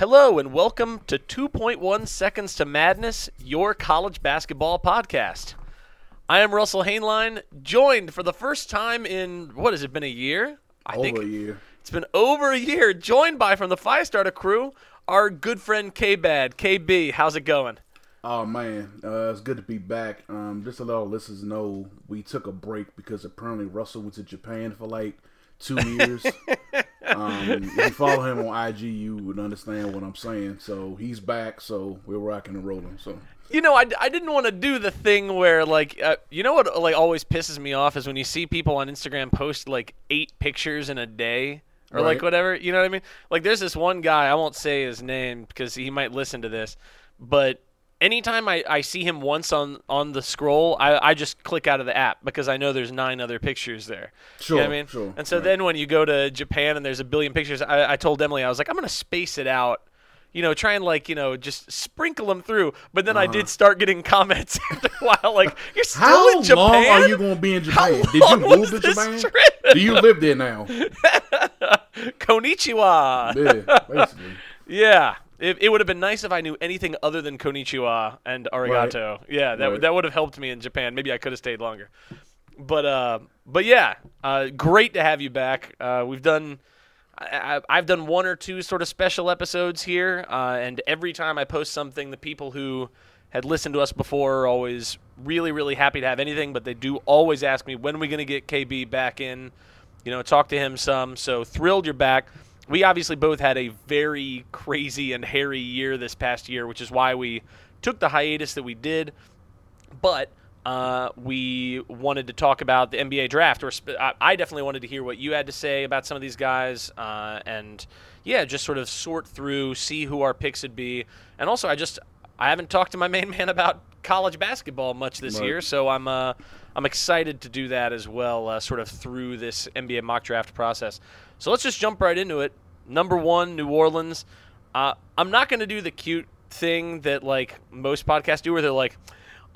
Hello and welcome to 2.1 Seconds to Madness, your college basketball podcast. I am Russell Hainline, joined for the first time in what has it been a year? I Over a year. it's been over a year. Joined by from the Five Starter crew, our good friend K Bad. KB, how's it going? Oh man, uh, it's good to be back. Um, just to let our listeners know, we took a break because apparently Russell went to Japan for like two years. um, if you follow him on IG, you would understand what I'm saying. So he's back. So we're rocking and rolling. So You know, I, I didn't want to do the thing where like uh, you know what like always pisses me off is when you see people on Instagram post like eight pictures in a day or like whatever. You know what I mean? Like there's this one guy I won't say his name because he might listen to this, but anytime I, I see him once on on the scroll, I, I just click out of the app because I know there's nine other pictures there. you know what I mean? sure, And so right. then when you go to Japan and there's a billion pictures, I, I told Emily I was like I'm gonna space it out you know, try and like, you know, just sprinkle them through. But then I did start getting comments after a while, like, "You're still Uh-huh. how in Japan? long are you going to be in Japan? Did you long move to Japan? trip? Do you live there now? Konnichiwa." Yeah, basically. Yeah. It, it would have been nice if I knew anything other than konnichiwa and arigato. Yeah, that Right. that would have helped me in Japan. Maybe I could have stayed longer. But uh, but yeah, uh, great to have you back. Uh, we've done. I, I've done one or two sort of special episodes here, uh, and every time I post something, the people who had listened to us before are always really, really happy to have anything, but they do always ask me when are we going to get KB back in, you know, talk to him some. So thrilled you're back. We obviously both had a very crazy and hairy year this past year, which is why we took the hiatus that we did but uh, we wanted to talk about the NBA draft. Or sp- I definitely wanted to hear what you had to say about some of these guys, uh, and yeah, just sort of sort through, see who our picks would be, and also I just I haven't talked to my main man about college basketball much this Right. year, so I'm uh, I'm excited to do that as well, uh, sort of through this NBA mock draft process. So let's just jump right into it. Number one, New Orleans. Uh, I'm not going to do the cute thing that like most podcasts do, where they're like,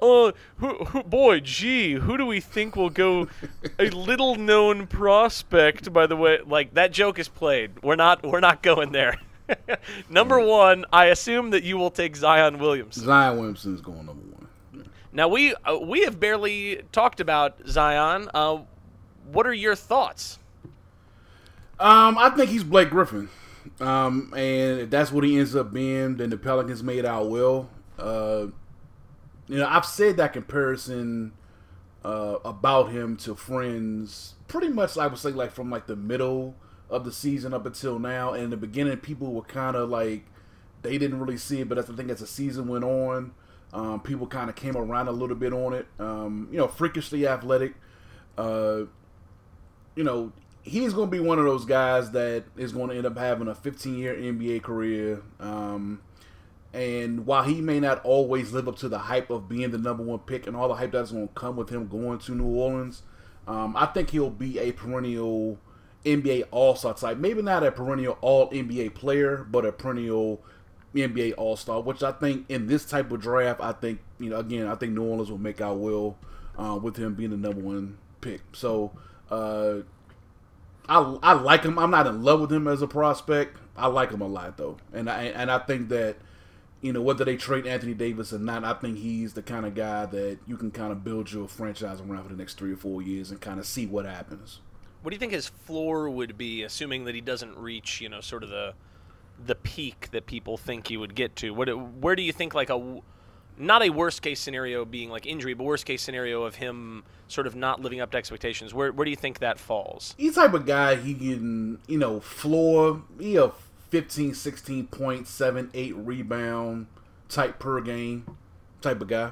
"Oh, who, who, boy, gee, who do we think will go?" a little known prospect, by the way. Like that joke is played. We're not. We're not going there. Number one, I assume that you will take Zion Williams. Zion Williamson's going number one. Now we uh, we have barely talked about Zion. Uh, what are your thoughts? Um, I think he's Blake Griffin. Um, and if that's what he ends up being, then the Pelicans made out well. Uh, you know, I've said that comparison uh, about him to friends pretty much, I would say, like from like the middle of the season up until now. And in the beginning, people were kind of like, they didn't really see it, but I think as the season went on, um, people kind of came around a little bit on it. Um, you know, freakishly athletic. Uh, you know, he's going to be one of those guys that is going to end up having a 15 year NBA career. Um, and while he may not always live up to the hype of being the number one pick and all the hype that's going to come with him going to New Orleans, um, I think he'll be a perennial NBA All Star type. Maybe not a perennial All NBA player, but a perennial NBA All Star. Which I think in this type of draft, I think you know again, I think New Orleans will make out well uh, with him being the number one pick. So. Uh, I, I like him. I'm not in love with him as a prospect. I like him a lot though, and I and I think that you know whether they trade Anthony Davis or not, I think he's the kind of guy that you can kind of build your franchise around for the next three or four years and kind of see what happens. What do you think his floor would be, assuming that he doesn't reach, you know, sort of the the peak that people think he would get to? What, where do you think like a not a worst case scenario being like injury, but worst case scenario of him sort of not living up to expectations? Where where do you think that falls? He's type of guy he can you know floor he a 15, 16 point, seven, eight rebound type per game type of guy.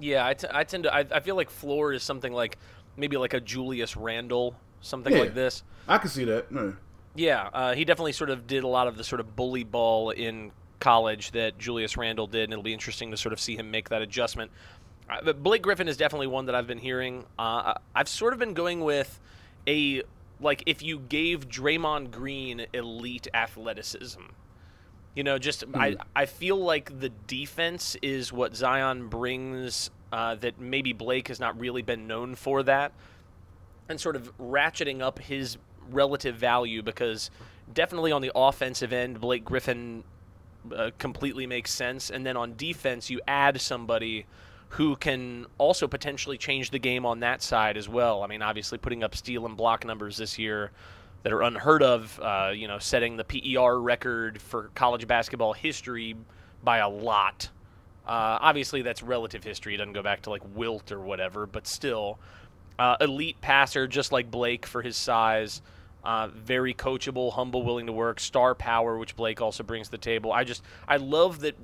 Yeah, I, t- I tend to. I, I feel like floor is something like maybe like a Julius Randle, something Yeah. like this. I can see that. Yeah. Yeah, uh, he definitely sort of did a lot of the sort of bully ball in college that Julius Randle did, and it'll be interesting to sort of see him make that adjustment. Uh, but Blake Griffin is definitely one that I've been hearing. Uh, I've sort of been going with a like if you gave Draymond Green elite athleticism. You know, just I, I feel like the defense is what Zion brings uh, that maybe Blake has not really been known for that and sort of ratcheting up his relative value because definitely on the offensive end, Blake Griffin uh, completely makes sense. And then on defense, you add somebody who can also potentially change the game on that side as well. I mean, obviously putting up steal and block numbers this year that are unheard of. Uh, you know, setting the PER record for college basketball history by a lot. Uh, obviously, that's relative history. It doesn't go back to like Wilt or whatever, but still, uh, elite passer, just like Blake for his size. Uh, very coachable, humble, willing to work, star power, which Blake also brings to the table. I just, I love that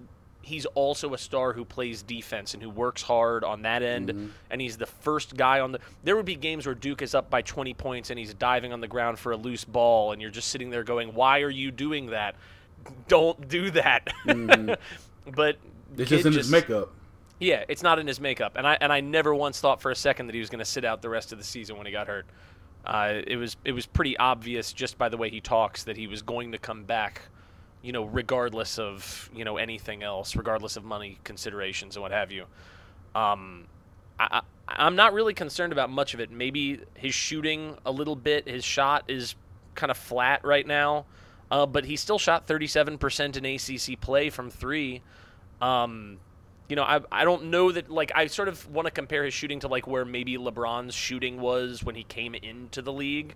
he's also a star who plays defense and who works hard on that end. Mm-hmm. And he's the first guy on the. There would be games where Duke is up by 20 points and he's diving on the ground for a loose ball, and you're just sitting there going, "Why are you doing that? Don't do that." but It's just in his makeup. yeah, it's not in his makeup, and I and I never once thought for a second that he was going to sit out the rest of the season when he got hurt. Uh, it was it was pretty obvious just by the way he talks that he was going to come back, you know, regardless of you know anything else, regardless of money considerations and what have you. Um, I, I, I'm not really concerned about much of it. Maybe his shooting a little bit, his shot is kind of flat right now, uh, but he still shot 37% in ACC play from three. Um, you know, I, I don't know that like I sort of want to compare his shooting to like where maybe LeBron's shooting was when he came into the league.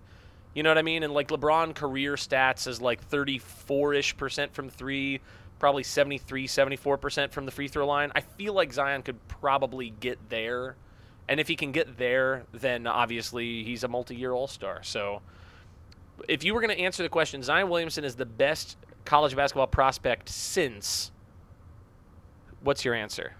You know what I mean? And like LeBron career stats is like 34ish percent from 3, probably 73, 74% from the free throw line. I feel like Zion could probably get there. And if he can get there, then obviously he's a multi-year All-Star. So if you were going to answer the question, Zion Williamson is the best college basketball prospect since what's your answer?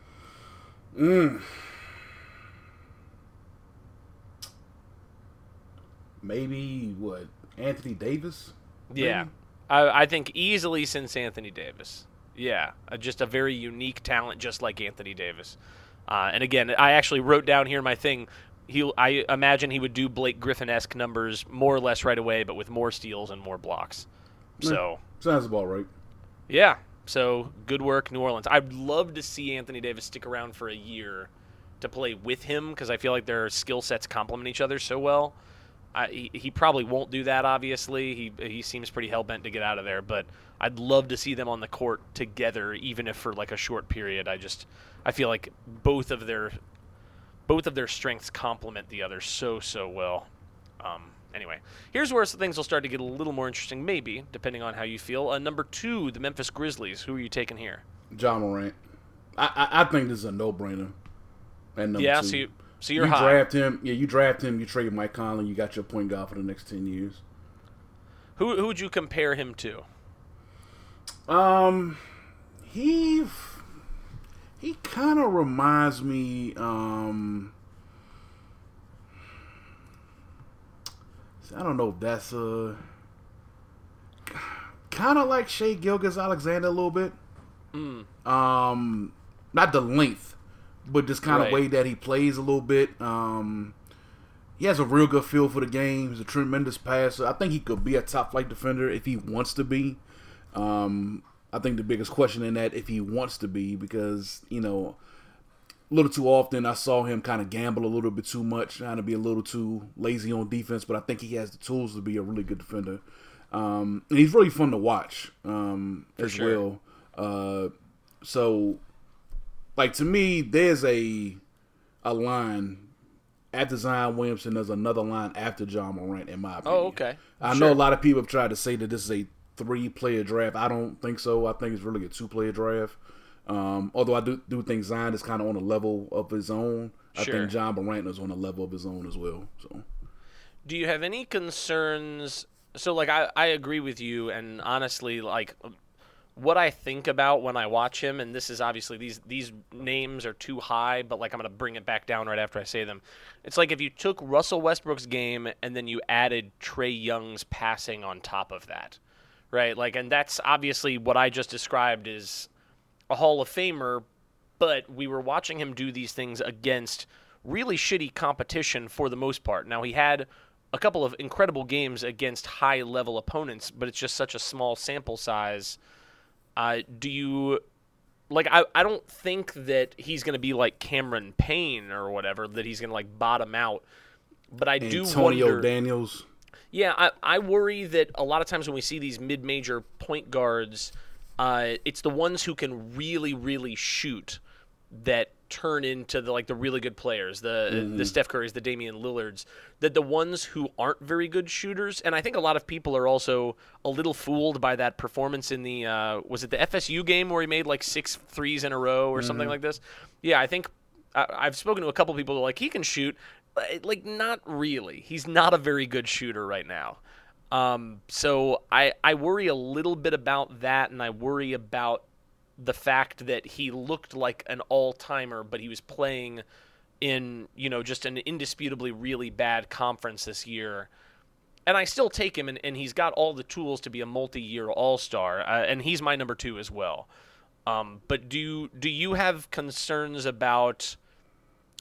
Maybe what Anthony Davis. Yeah, I, I think easily since Anthony Davis. Yeah, uh, just a very unique talent, just like Anthony Davis. Uh, and again, I actually wrote down here my thing. He, I imagine he would do Blake Griffin-esque numbers more or less right away, but with more steals and more blocks. So Sounds about right. yeah, so good work, New Orleans. I'd love to see Anthony Davis stick around for a year to play with him because I feel like their skill sets complement each other so well. I, he, he probably won't do that. Obviously, he he seems pretty hell bent to get out of there. But I'd love to see them on the court together, even if for like a short period. I just I feel like both of their both of their strengths complement the other so so well. Um, anyway, here's where things will start to get a little more interesting, maybe depending on how you feel. Uh, number two, the Memphis Grizzlies. Who are you taking here? Ja Morant. I, I, I think this is a no brainer. And number yeah, two. so you so you're you high. draft him. Yeah, you draft him. You trade Mike Conley. You got your point guard for the next ten years. Who who would you compare him to? Um, he he kind of reminds me. Um, I don't know if that's a kind of like Shai Gilgeous-Alexander a little bit. Um, not the length, but just kind of Right. way that he plays a little bit. Um, he has a real good feel for the game. He's a tremendous passer. I think he could be a top flight defender if he wants to be. Um, I think the biggest question in that if he wants to be because you know a little too often I saw him kind of gamble a little bit too much, trying to be a little too lazy on defense. But I think he has the tools to be a really good defender. Um, and he's really fun to watch um, as sure. well. Uh, so, like to me, there's a a line after Zion Williamson. There's another line after Ja Morant, in my opinion. Oh, okay. I Sure. know a lot of people have tried to say that this is a three player draft. I don't think so. I think it's really a two player draft. Um, although I do do think Zion is kind of on a level of his own. I Sure. think Ja Morant is on a level of his own as well. So Do you have any concerns? So, like, I, I agree with you, and honestly, like, what I think about when I watch him, and this is obviously these these names are too high, but like I'm gonna bring it back down right after I say them. It's like if you took Russell Westbrook's game and then you added Trae Young's passing on top of that, right? Like, and that's obviously what I just described is a Hall of Famer, but we were watching him do these things against really shitty competition for the most part. Now he had a couple of incredible games against high level opponents, but it's just such a small sample size. Uh, do you like? I, I don't think that he's going to be like Cameron Payne or whatever. That he's going to like bottom out. But I do Antonio. Daniels. Yeah, I, I worry that a lot of times when we see these mid-major point guards, uh, it's the ones who can really, really shoot that turn into the like the really good players, the the Steph Currys, the Damian Lillards, that the ones who aren't very good shooters, and I think a lot of people are also a little fooled by that performance in the uh, was it the FSU game where he made like six threes in a row or something like this. Yeah, I think I, I've spoken to a couple people who are like he can shoot, but, like not really. He's not a very good shooter right now. Um, so I I worry a little bit about that, and I worry about the fact that he looked like an all timer, but he was playing in you know just an indisputably really bad conference this year. And I still take him, and, and he's got all the tools to be a multi-year All-Star, uh, and he's my number two as well. Um, but do do you have concerns about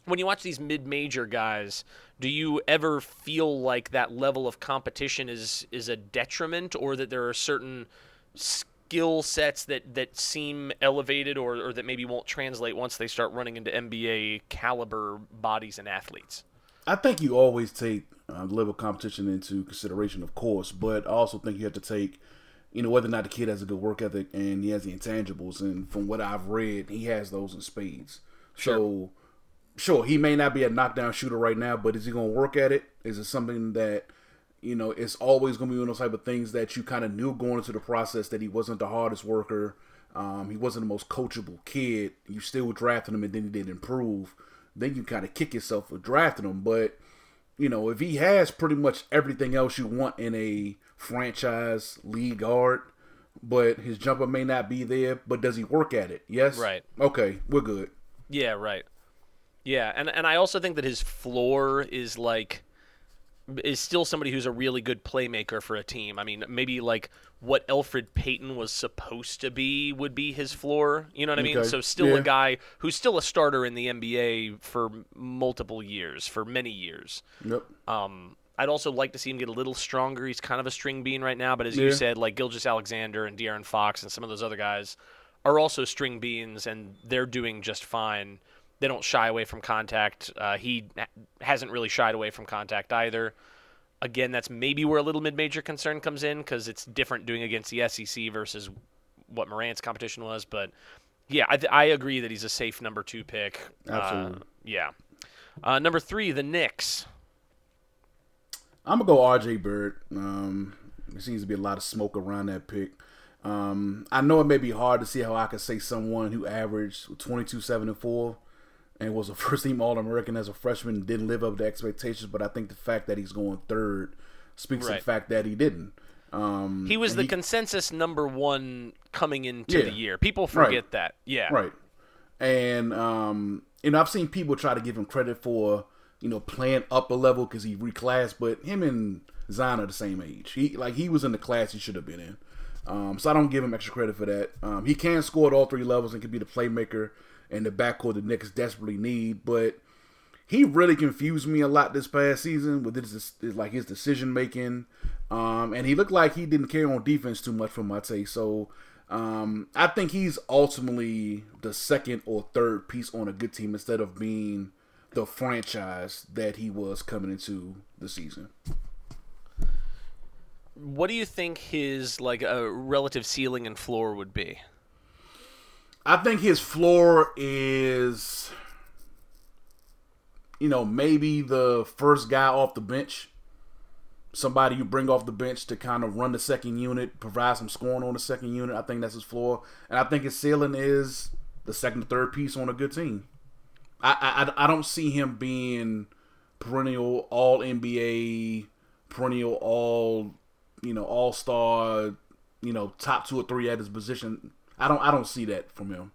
when you watch these mid-major guys? Do you ever feel like that level of competition is is a detriment, or that there are certain skill sets that that seem elevated or, or that maybe won't translate once they start running into NBA caliber bodies and athletes. I think you always take uh, the level of competition into consideration, of course, but I also think you have to take, you know, whether or not the kid has a good work ethic and he has the intangibles. And from what I've read, he has those in spades. So, sure, he may not be a knockdown shooter right now, but is he going to work at it? Is it something that you know, it's always going to be one of those type of things that you kind of knew going into the process that he wasn't the hardest worker. Um, he wasn't the most coachable kid. You still drafted him, and then he didn't improve. Then you kind of kick yourself for drafting him. But you know, if he has pretty much everything else you want in a franchise league guard, but his jumper may not be there, but does he work at it? Yes. Right. Okay, we're good. Yeah, right. Yeah, and and I also think that his floor is like is still somebody who's a really good playmaker for a team. I mean, maybe like what Elfrid Payton was supposed to be would be his floor. You know what I mean? Okay. So still Yeah. a guy who's still a starter in the NBA for multiple years, for many years. Yep. Um, I'd also like to see him get a little stronger. He's kind of a string bean right now, but as you said, like Gilgeous-Alexander and De'Aaron Fox and some of those other guys are also string beans, and they're doing just fine. They don't shy away from contact. Uh, he hasn't really shied away from contact either. Again, that's maybe where a little mid-major concern comes in because it's different doing against the SEC versus what Morant's competition was. But yeah, I, th- I agree that he's a safe number two pick. Uh, Absolutely. yeah. Uh, number three, the Knicks. I'm gonna go RJ Barrett. Um, there seems to be a lot of smoke around that pick. Um, I know it may be hard to see how I could say someone who averaged 22, 7, and 4 and was a first team All American as a freshman didn't live up to expectations, but I think the fact that he's going third speaks to the fact that he didn't. Um, He was the consensus number one coming into Yeah. the year. People Right. forget that. Yeah. Right. And um, you know, I've seen people try to give him credit for you know playing up a level because he reclassed, but him and Zion are the same age. He like he was in the class he should have been in. Um, so I don't give him extra credit for that. Um, he can score at all three levels and can be the playmaker and the backcourt the Knicks desperately need, but he really confused me a lot this past season with his like his decision making, um, and he looked like he didn't care on defense too much for my taste. So um, I think he's ultimately the second or third piece on a good team instead of being the franchise that he was coming into the season. What do you think his like a relative ceiling and floor would be? I think his floor is, you know, maybe the first guy off the bench. Somebody you bring off the bench to kind of run the second unit, provide some scoring on the second unit. I think that's his floor. And I think his ceiling is the second third piece on a good team. I, I, I don't see him being perennial all NBA, perennial all, you know, all star, you know, top two or three at his position. I don't I don't see that from him.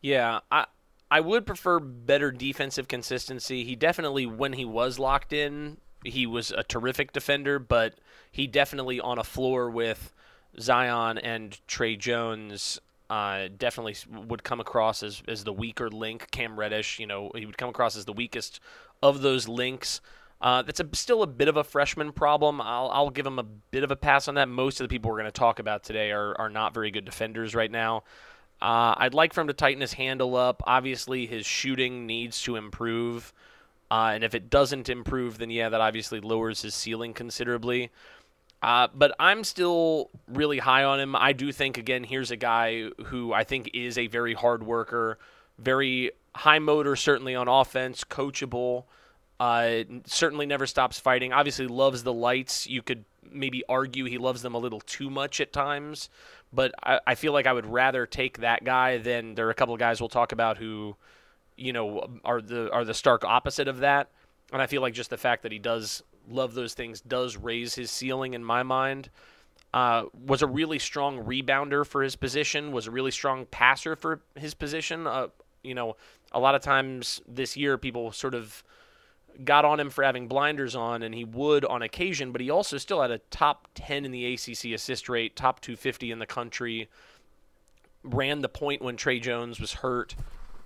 Yeah, I I would prefer better defensive consistency. He definitely when he was locked in, he was a terrific defender, but he definitely on a floor with Zion and Tre Jones uh, definitely would come across as, as the weaker link. Cam Reddish, you know, he would come across as the weakest of those links. Uh, that's a, still a bit of a freshman problem. I'll, I'll give him a bit of a pass on that. Most of the people we're going to talk about today are, are not very good defenders right now. Uh, I'd like for him to tighten his handle up. Obviously, his shooting needs to improve. Uh, and if it doesn't improve, then yeah, that obviously lowers his ceiling considerably. Uh, but I'm still really high on him. I do think, again, here's a guy who I think is a very hard worker, very high motor, certainly on offense, coachable. Uh, certainly never stops fighting. Obviously, loves the lights. You could maybe argue he loves them a little too much at times, but I, I feel like I would rather take that guy than there are a couple of guys we'll talk about who, you know, are the are the stark opposite of that. And I feel like just the fact that he does love those things does raise his ceiling in my mind. Uh, was a really strong rebounder for his position. Was a really strong passer for his position. Uh, you know, a lot of times this year people sort of got on him for having blinders on, and he would on occasion, but he also still had a top 10 in the ACC assist rate, top 250 in the country. Ran the point when Tre Jones was hurt.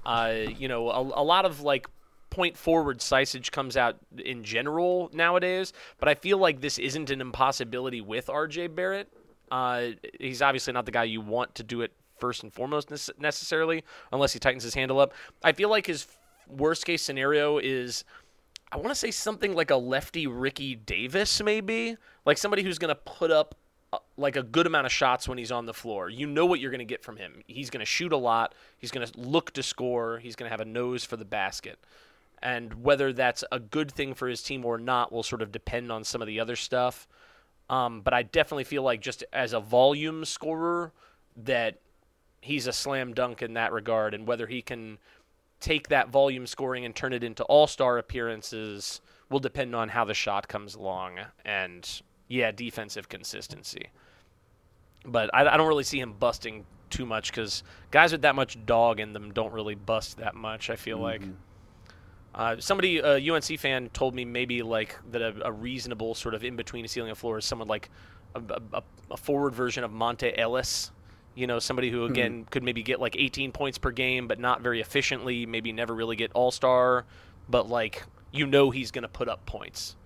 Uh, you know, a, a lot of like point forward Sisage comes out in general nowadays, but I feel like this isn't an impossibility with RJ Barrett. Uh, he's obviously not the guy you want to do it first and foremost necessarily, unless he tightens his handle up. I feel like his worst case scenario is. I want to say something like a lefty Ricky Davis, maybe like somebody who's going to put up uh, like a good amount of shots when he's on the floor. You know what you're going to get from him. He's going to shoot a lot. He's going to look to score. He's going to have a nose for the basket and whether that's a good thing for his team or not will sort of depend on some of the other stuff. Um, but I definitely feel like just as a volume scorer that he's a slam dunk in that regard, and whether he can take that volume scoring and turn it into all star appearances will depend on how the shot comes along and yeah, defensive consistency. But I, I don't really see him busting too much because guys with that much dog in them don't really bust that much. I feel mm-hmm. like. Uh, somebody, a UNC fan, told me maybe like that a, a reasonable sort of in between a ceiling and floor is someone like a, a, a, forward version of Monta Ellis. You know, somebody who hmm. again mm-hmm. could maybe get like 18 points per game, but not very efficiently. Maybe never really get All Star, but like you know he's going to put up points.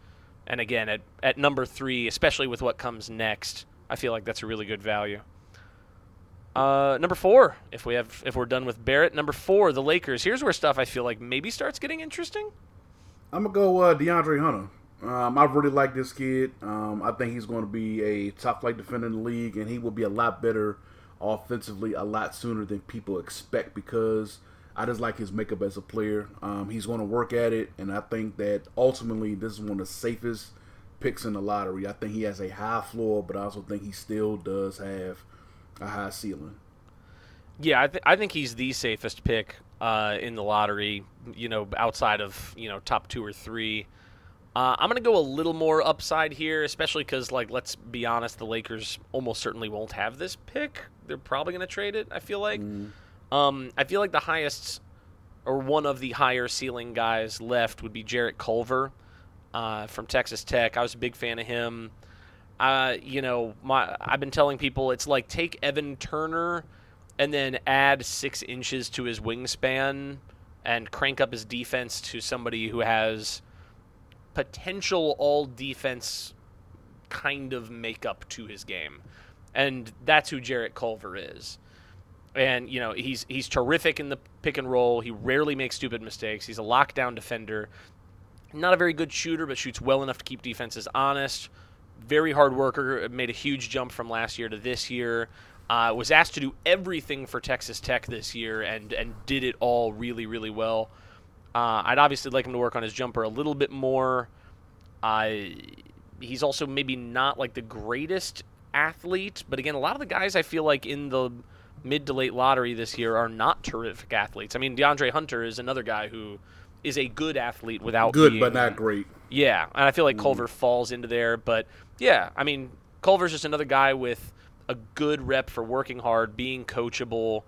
And again, at at number three, especially with what comes next, I feel like that's a really good value. Uh, number four, if we have, if we're done with Barrett, number four, the Lakers. Here's where stuff I feel like maybe starts getting interesting. I'm gonna go uh, DeAndre Hunter. Um, I really like this kid. Um, I think he's going to be a top flight defender in the league, and he will be a lot better offensively a lot sooner than people expect because I just like his makeup as a player. Um, he's going to work at it, and I think that ultimately this is one of the safest picks in the lottery. I think he has a high floor, but I also think he still does have a high ceiling. Yeah, I, th- I think he's the safest pick uh, in the lottery. You know, outside of you know top two or three. Uh, I'm gonna go a little more upside here, especially because like let's be honest, the Lakers almost certainly won't have this pick. They're probably gonna trade it. I feel like. Mm. Um, I feel like the highest or one of the higher ceiling guys left would be Jarrett Culver uh, from Texas Tech. I was a big fan of him uh, you know, my I've been telling people it's like take Evan Turner and then add six inches to his wingspan and crank up his defense to somebody who has potential all defense kind of makeup to his game. And that's who Jarrett Culver is. And you know, he's he's terrific in the pick and roll. He rarely makes stupid mistakes. He's a lockdown defender. Not a very good shooter, but shoots well enough to keep defenses honest very hard worker, made a huge jump from last year to this year. Uh, was asked to do everything for Texas Tech this year and and did it all really really well. Uh, I'd obviously like him to work on his jumper a little bit more. Uh, he's also maybe not like the greatest athlete, but again, a lot of the guys I feel like in the mid to late lottery this year are not terrific athletes. I mean, DeAndre Hunter is another guy who is a good athlete without good, being, but not great. Yeah, and I feel like mm. Culver falls into there, but yeah, I mean, Culver's just another guy with a good rep for working hard, being coachable.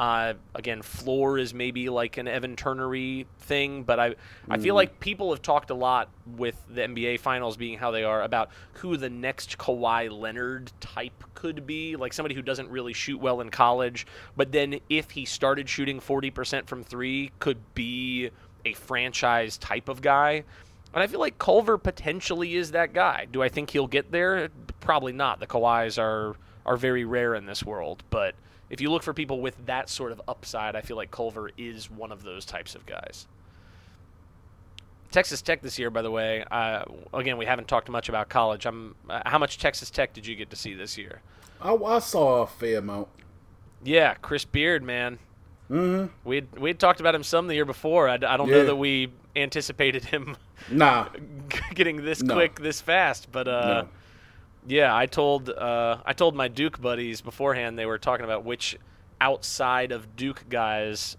Uh, again, floor is maybe like an Evan Turnery thing, but I I feel mm. like people have talked a lot with the NBA Finals being how they are about who the next Kawhi Leonard type could be, like somebody who doesn't really shoot well in college, but then if he started shooting 40% from three, could be a franchise type of guy. And I feel like Culver potentially is that guy. Do I think he'll get there? Probably not. The Kawhis are are very rare in this world, but if you look for people with that sort of upside, I feel like Culver is one of those types of guys. Texas Tech this year, by the way. Uh, again, we haven't talked much about college. I'm, uh, how much Texas Tech did you get to see this year? I, I saw a fair amount. Yeah, Chris Beard, man. Mm-hmm. We had, we had talked about him some the year before. I, I don't Yeah. know that we anticipated him Nah, getting this No. quick, this fast. But uh, no. Yeah, I told uh, I told my Duke buddies beforehand. They were talking about which outside of Duke guys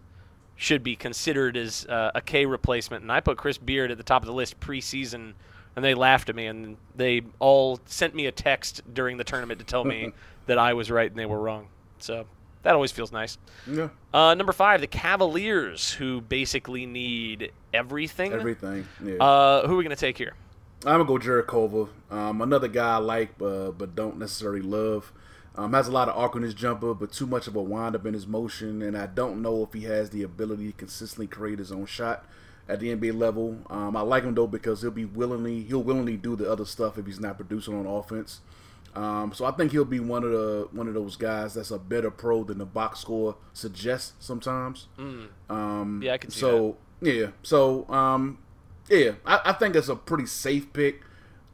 should be considered as uh, a K replacement, and I put Chris Beard at the top of the list preseason. And they laughed at me, and they all sent me a text during the tournament to tell me that I was right and they were wrong. So that always feels nice. Yeah, Uh, number five, the Cavaliers, who basically need everything. everything. Yeah. Uh, who are we going to take here? I'm gonna go Jarrett Culver. Um, another guy I like, uh, but don't necessarily love. Um, has a lot of arc in his jumper, but too much of a wind up in his motion, and I don't know if he has the ability to consistently create his own shot at the NBA level. Um, I like him though because he'll be willingly he'll willingly do the other stuff if he's not producing on offense. Um, so I think he'll be one of the one of those guys that's a better pro than the box score suggests sometimes. Um, Yeah, I can see so yeah, so um, yeah, I, I think it's a pretty safe pick.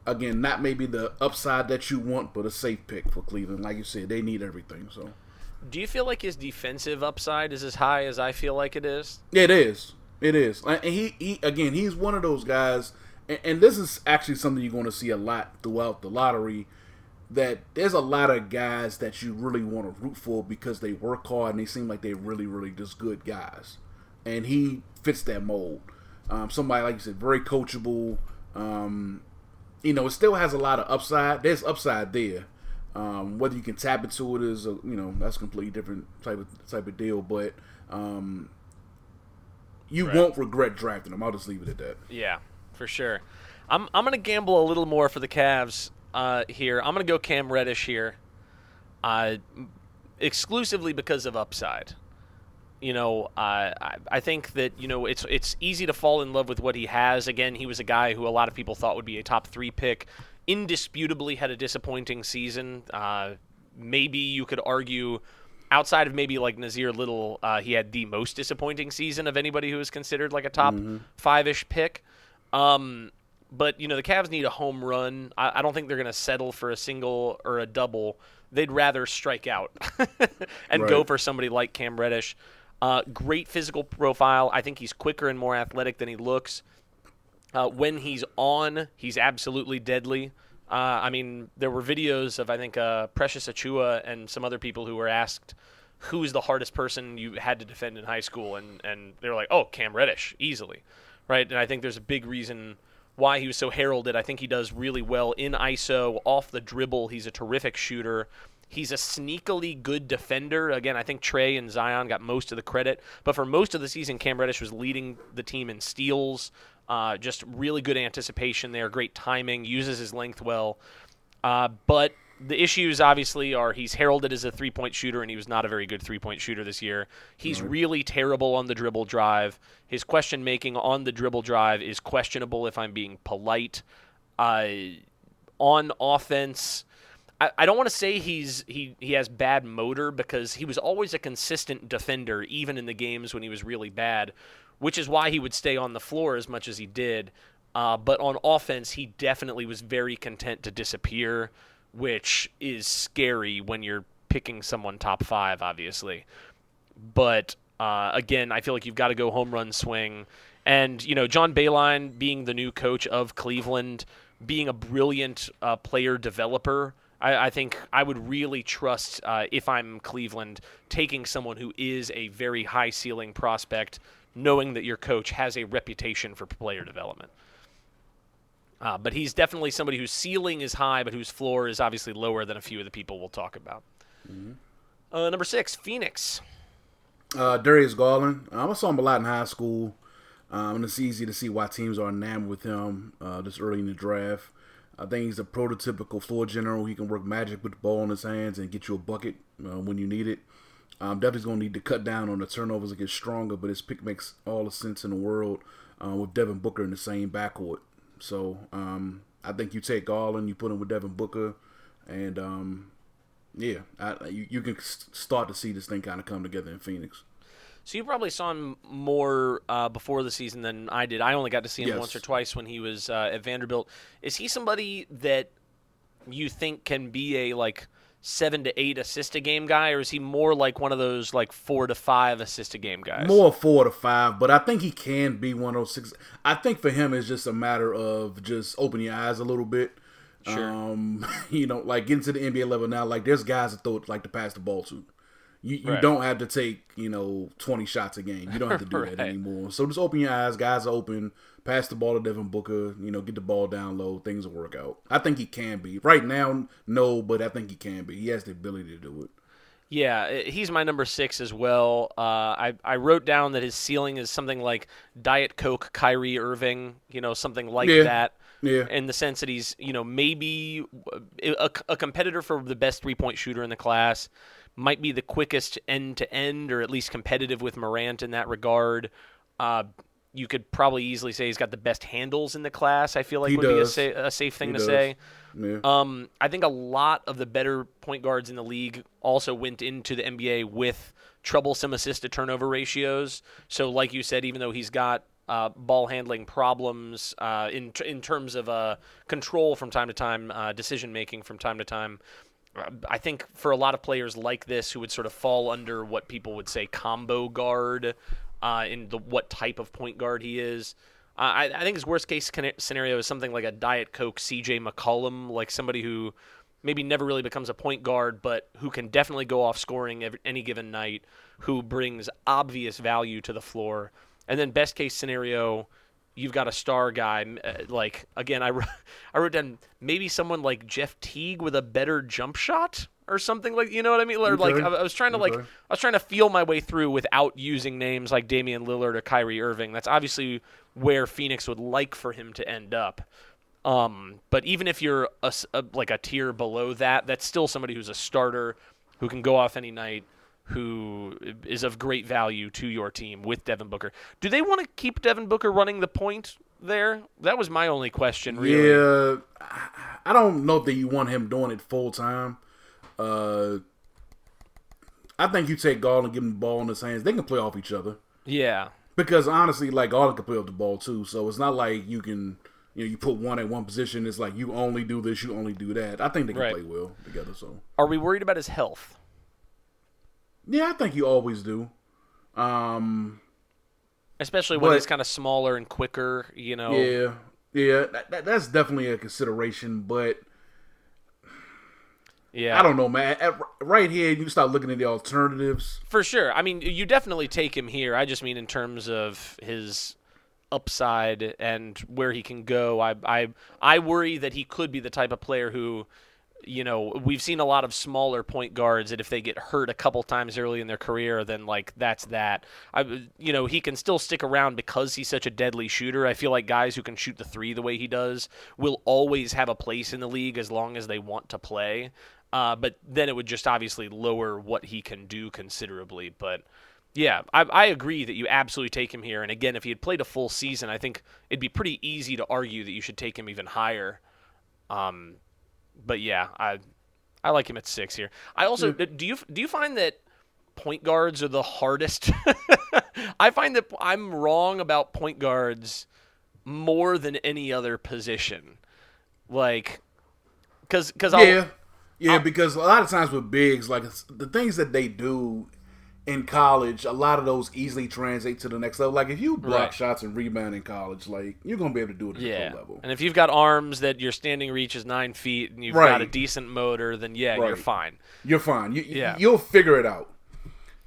Again, not maybe the upside that you want, but a safe pick for Cleveland. Like you said, they need everything. So Do you feel like his defensive upside is as high as I feel like it is? It is. It is. And he, he again, he's one of those guys, and, and this is actually something you're going to see a lot throughout the lottery. That there's a lot of guys that you really want to root for because they work hard and they seem like they're really, really just good guys. And he fits that mold. Um, somebody like you said, very coachable. Um, you know, it still has a lot of upside. There's upside there. Um, whether you can tap into it is, a, you know, that's a completely different type of type of deal. But um, you Right. won't regret drafting him. I'll just leave it at that. Yeah, for sure. I'm I'm gonna gamble a little more for the Cavs uh, here. I'm gonna go Cam Reddish here, uh, exclusively because of upside. You know, uh, I I think that you know it's it's easy to fall in love with what he has. Again, he was a guy who a lot of people thought would be a top three pick. Indisputably had a disappointing season. Uh, maybe you could argue outside of maybe like Nassir Little, uh, he had the most disappointing season of anybody who was considered like a top five-ish pick. Um, but you know the Cavs need a home run. I, I don't think they're going to settle for a single or a double. They'd rather strike out and go for somebody like Cam Reddish. Uh, great physical profile. I think he's quicker and more athletic than he looks. Uh, when he's on, he's absolutely deadly. Uh, I mean, there were videos of I think uh, Precious Achiuwa and some other people who were asked who's the hardest person you had to defend in high school, and and they were like, oh, Cam Reddish, easily, right? And I think there's a big reason why he was so heralded. I think he does really well in ISO, off the dribble. He's a terrific shooter. He's a sneakily good defender. Again, I think Tre and Zion got most of the credit, but for most of the season, Cam Reddish was leading the team in steals. Uh, just really good anticipation there, great timing, uses his length well. Uh, but the issues obviously are he's heralded as a three point shooter, and he was not a very good three point shooter this year. He's really terrible on the dribble drive. His question making on the dribble drive is questionable, if I'm being polite. Uh, on offense, I, I don't want to say he's he, he has bad motor because he was always a consistent defender, even in the games when he was really bad, which is why he would stay on the floor as much as he did. Uh, but on offense, he definitely was very content to disappear, which is scary when you're picking someone top five, obviously. But uh, again, I feel like you've got to go home run swing. And, you know, John Beilein being the new coach of Cleveland, being a brilliant uh, player developer, I, I think I would really trust, uh, if I'm Cleveland, taking someone who is a very high ceiling prospect, knowing that your coach has a reputation for player development. Uh, but he's definitely somebody whose ceiling is high, but whose floor is obviously lower than a few of the people we'll talk about. Uh, number six, Phoenix. Uh, Darius Garland. Um, I saw him a lot in high school. Um, and it's easy to see why teams are enamored with him uh, this early in the draft. I think he's a prototypical floor general. He can work magic with the ball in his hands and get you a bucket uh, when you need it. Um, definitely going to need to cut down on the turnovers and get stronger, but his pick makes all the sense in the world uh, with Devin Booker in the same backcourt. So um, I think you take Garland, you put him with Devin Booker, and um, yeah, I, you, you can start to see this thing kind of come together in Phoenix. So you probably saw him more uh, before the season than I did. I only got to see him Yes. once or twice when he was uh, at Vanderbilt. Is he somebody that you think can be a like seven to eight assist a game guy, or is he more like one of those like four to five assist a game guys? More four to five, but I think he can be one of those six. I think for him, it's just a matter of just open your eyes a little bit. Sure. Um, you know, like getting to the NBA level now, like there's guys that throw like to pass the ball to. You, you Right. don't have to take you know 20 shots a game. You don't have to do that anymore. So just open your eyes. Guys are open. Pass the ball to Devin Booker. You know, get the ball down low. Things will work out. I think he can be. Right now, no, but I think he can be. He has the ability to do it. Yeah, he's my number six as well. Uh, I I wrote down that his ceiling is something like Diet Coke, Kyrie Irving, you know, something like Yeah. that. Yeah. In the sense that he's, you know, maybe a, a competitor for the best three point shooter in the class, might be the quickest end to end, or at least competitive with Morant in that regard. Uh, you could probably easily say he's got the best handles in the class. I feel like He would be a, sa- a safe thing He to does. say. Yeah. Um, I think a lot of the better point guards in the league also went into the NBA with troublesome assist to turnover ratios. So, like you said, even though he's got uh, ball handling problems uh, in in terms of uh, control from time to time, uh, decision making from time to time. I think for a lot of players like this, who would sort of fall under what people would say combo guard, uh, in the what type of point guard he is, uh, I, I think his worst case scenario is something like a Diet Coke CJ McCollum, like somebody who maybe never really becomes a point guard, but who can definitely go off scoring every, any given night, who brings obvious value to the floor. And then best case scenario, you've got a star guy. uh, Like again, I, wrote- I wrote down maybe someone like Jeff Teague with a better jump shot or something like you know what I mean. Or like I, I was trying to like I was trying to feel my way through without using names like Damian Lillard or Kyrie Irving. That's obviously where Phoenix would like for him to end up. Um, but even if you're a a like a tier below that, that's still somebody who's a starter who can go off any night, who is of great value to your team with Devin Booker. Do they want to keep Devin Booker running the point there? That was my only question, really. Yeah, I- don't know that you want him doing it full time. Uh, I think you take Garland and give him the ball in his hands. They can play off each other Yeah. because honestly, like Garland can play off the ball too. So it's not like you can, you know, you put one at one position. It's like you only do this, you only do that. I think they can Right. play well together. So Are we worried about his health? Yeah, I think you always do. Um, Especially when But- he's kind of smaller and quicker, you know. yeah, yeah, that, that, that's definitely a consideration, but. Yeah. I don't know, man. At, right here, you start looking at the alternatives. For sure. I mean, you definitely take him here. I just mean in terms of his upside and where he can go. I I I worry that he could be the type of player who you know, we've seen a lot of smaller point guards that if they get hurt a couple times early in their career, then like that's that. I, you know, he can still stick around because he's such a deadly shooter. I feel like guys who can shoot the three the way he does will always have a place in the league as long as they want to play. Uh, but then it would just obviously lower what he can do considerably. But yeah, I, I agree that you absolutely take him here. And again, if he had played a full season, I think it'd be pretty easy to argue that you should take him even higher. Um, but yeah, I I like him at six here. I also do you do you find that point guards are the hardest? I find that I'm wrong about point guards more than any other position. Like, because because Yeah, yeah. because a lot of times with bigs, like the things that they do in college, a lot of those easily translate to the next level. Like if you block Right. shots and rebound in college, like you're gonna be able to do it at the Yeah, pro level. and if you've got arms that your standing reach is nine feet and you've got a decent motor, then yeah, you're fine. You're fine. You, Yeah. you'll figure it out.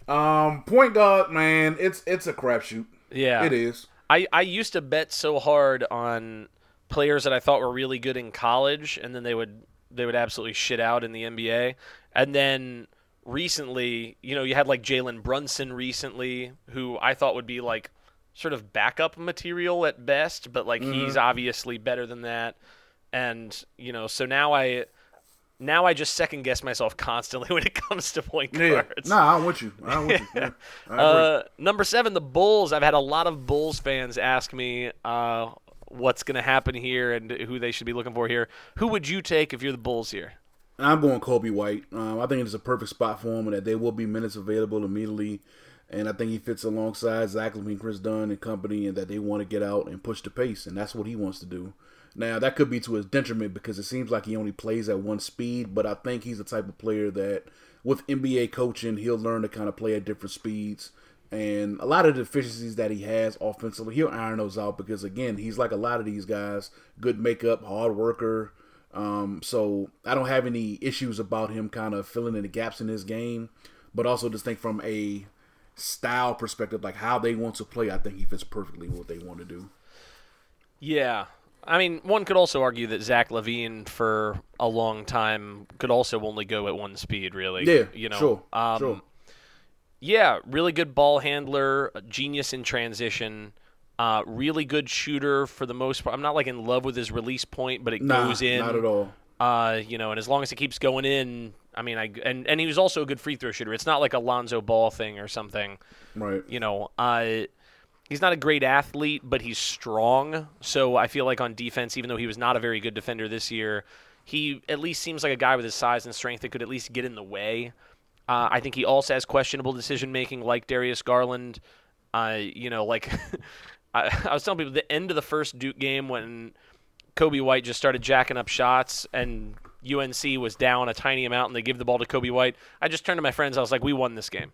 Um, point guard, man, it's it's a crapshoot. Yeah, It is. I, I used to bet so hard on players that I thought were really good in college, and then they would they would absolutely shit out in the NBA. And then recently, you know, you had like Jalen Brunson recently, who I thought would be like sort of backup material at best, but like he's obviously better than that. And you know, so now I now I just second guess myself constantly when it comes to point Yeah. guards. Nah, I'm with you. I'm with you. Yeah, I. Uh, number seven, the Bulls. I've had a lot of Bulls fans ask me uh, what's going to happen here and who they should be looking for here. Who would you take if you're the Bulls here? I'm going Coby White. Um, I think it's a perfect spot for him, and that there will be minutes available immediately and I think he fits alongside Zach LaVine, Kris Dunn, and company, and that they want to get out and push the pace, and that's what he wants to do. Now that could be to his detriment because it seems like he only plays at one speed, but I think he's the type of player that, with NBA coaching, he'll learn to kind of play at different speeds. And a lot of the deficiencies that he has offensively, he'll iron those out because again, he's like a lot of these guys, good makeup, hard worker. Um, so I don't have any issues about him kind of filling in the gaps in his game, but also just think from a style perspective, like how they want to play, I think he fits perfectly what they want to do. Yeah. I mean, one could also argue that Zach LaVine for a long time could also only go at one speed, really. Yeah, you know. sure, um, sure. Yeah, really good ball handler, genius in transition, uh, really good shooter for the most part. I'm not like in love with his release point, but it Nah, goes in. not at all. Uh, you know, and as long as it keeps going in, I mean, I and and he was also a good free throw shooter. It's not like a Lonzo Ball thing or something. Right. You know, uh, he's not a great athlete, but he's strong. So I feel like on defense, even though he was not a very good defender this year, he at least seems like a guy with his size and strength that could at least get in the way. Uh, I think he also has questionable decision making, like Darius Garland. Uh, you know, like I, I was telling people, the end of the first Duke game when Coby White just started jacking up shots and UNC was down a tiny amount and they give the ball to Coby White. I just turned to my friends. I was like, "We won this game."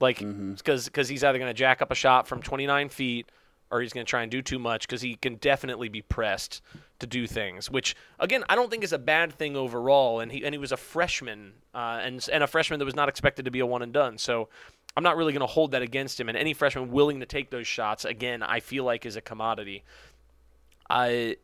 Like, because because he's either going to jack up a shot from 29 feet or he's going to try and do too much because he can definitely be pressed to do things. Which again, I don't think is a bad thing overall. And he and he was a freshman uh, and and a freshman that was not expected to be a one and done. So. I'm not really going to hold that against him, and any freshman willing to take those shots, again, I feel like is a commodity. I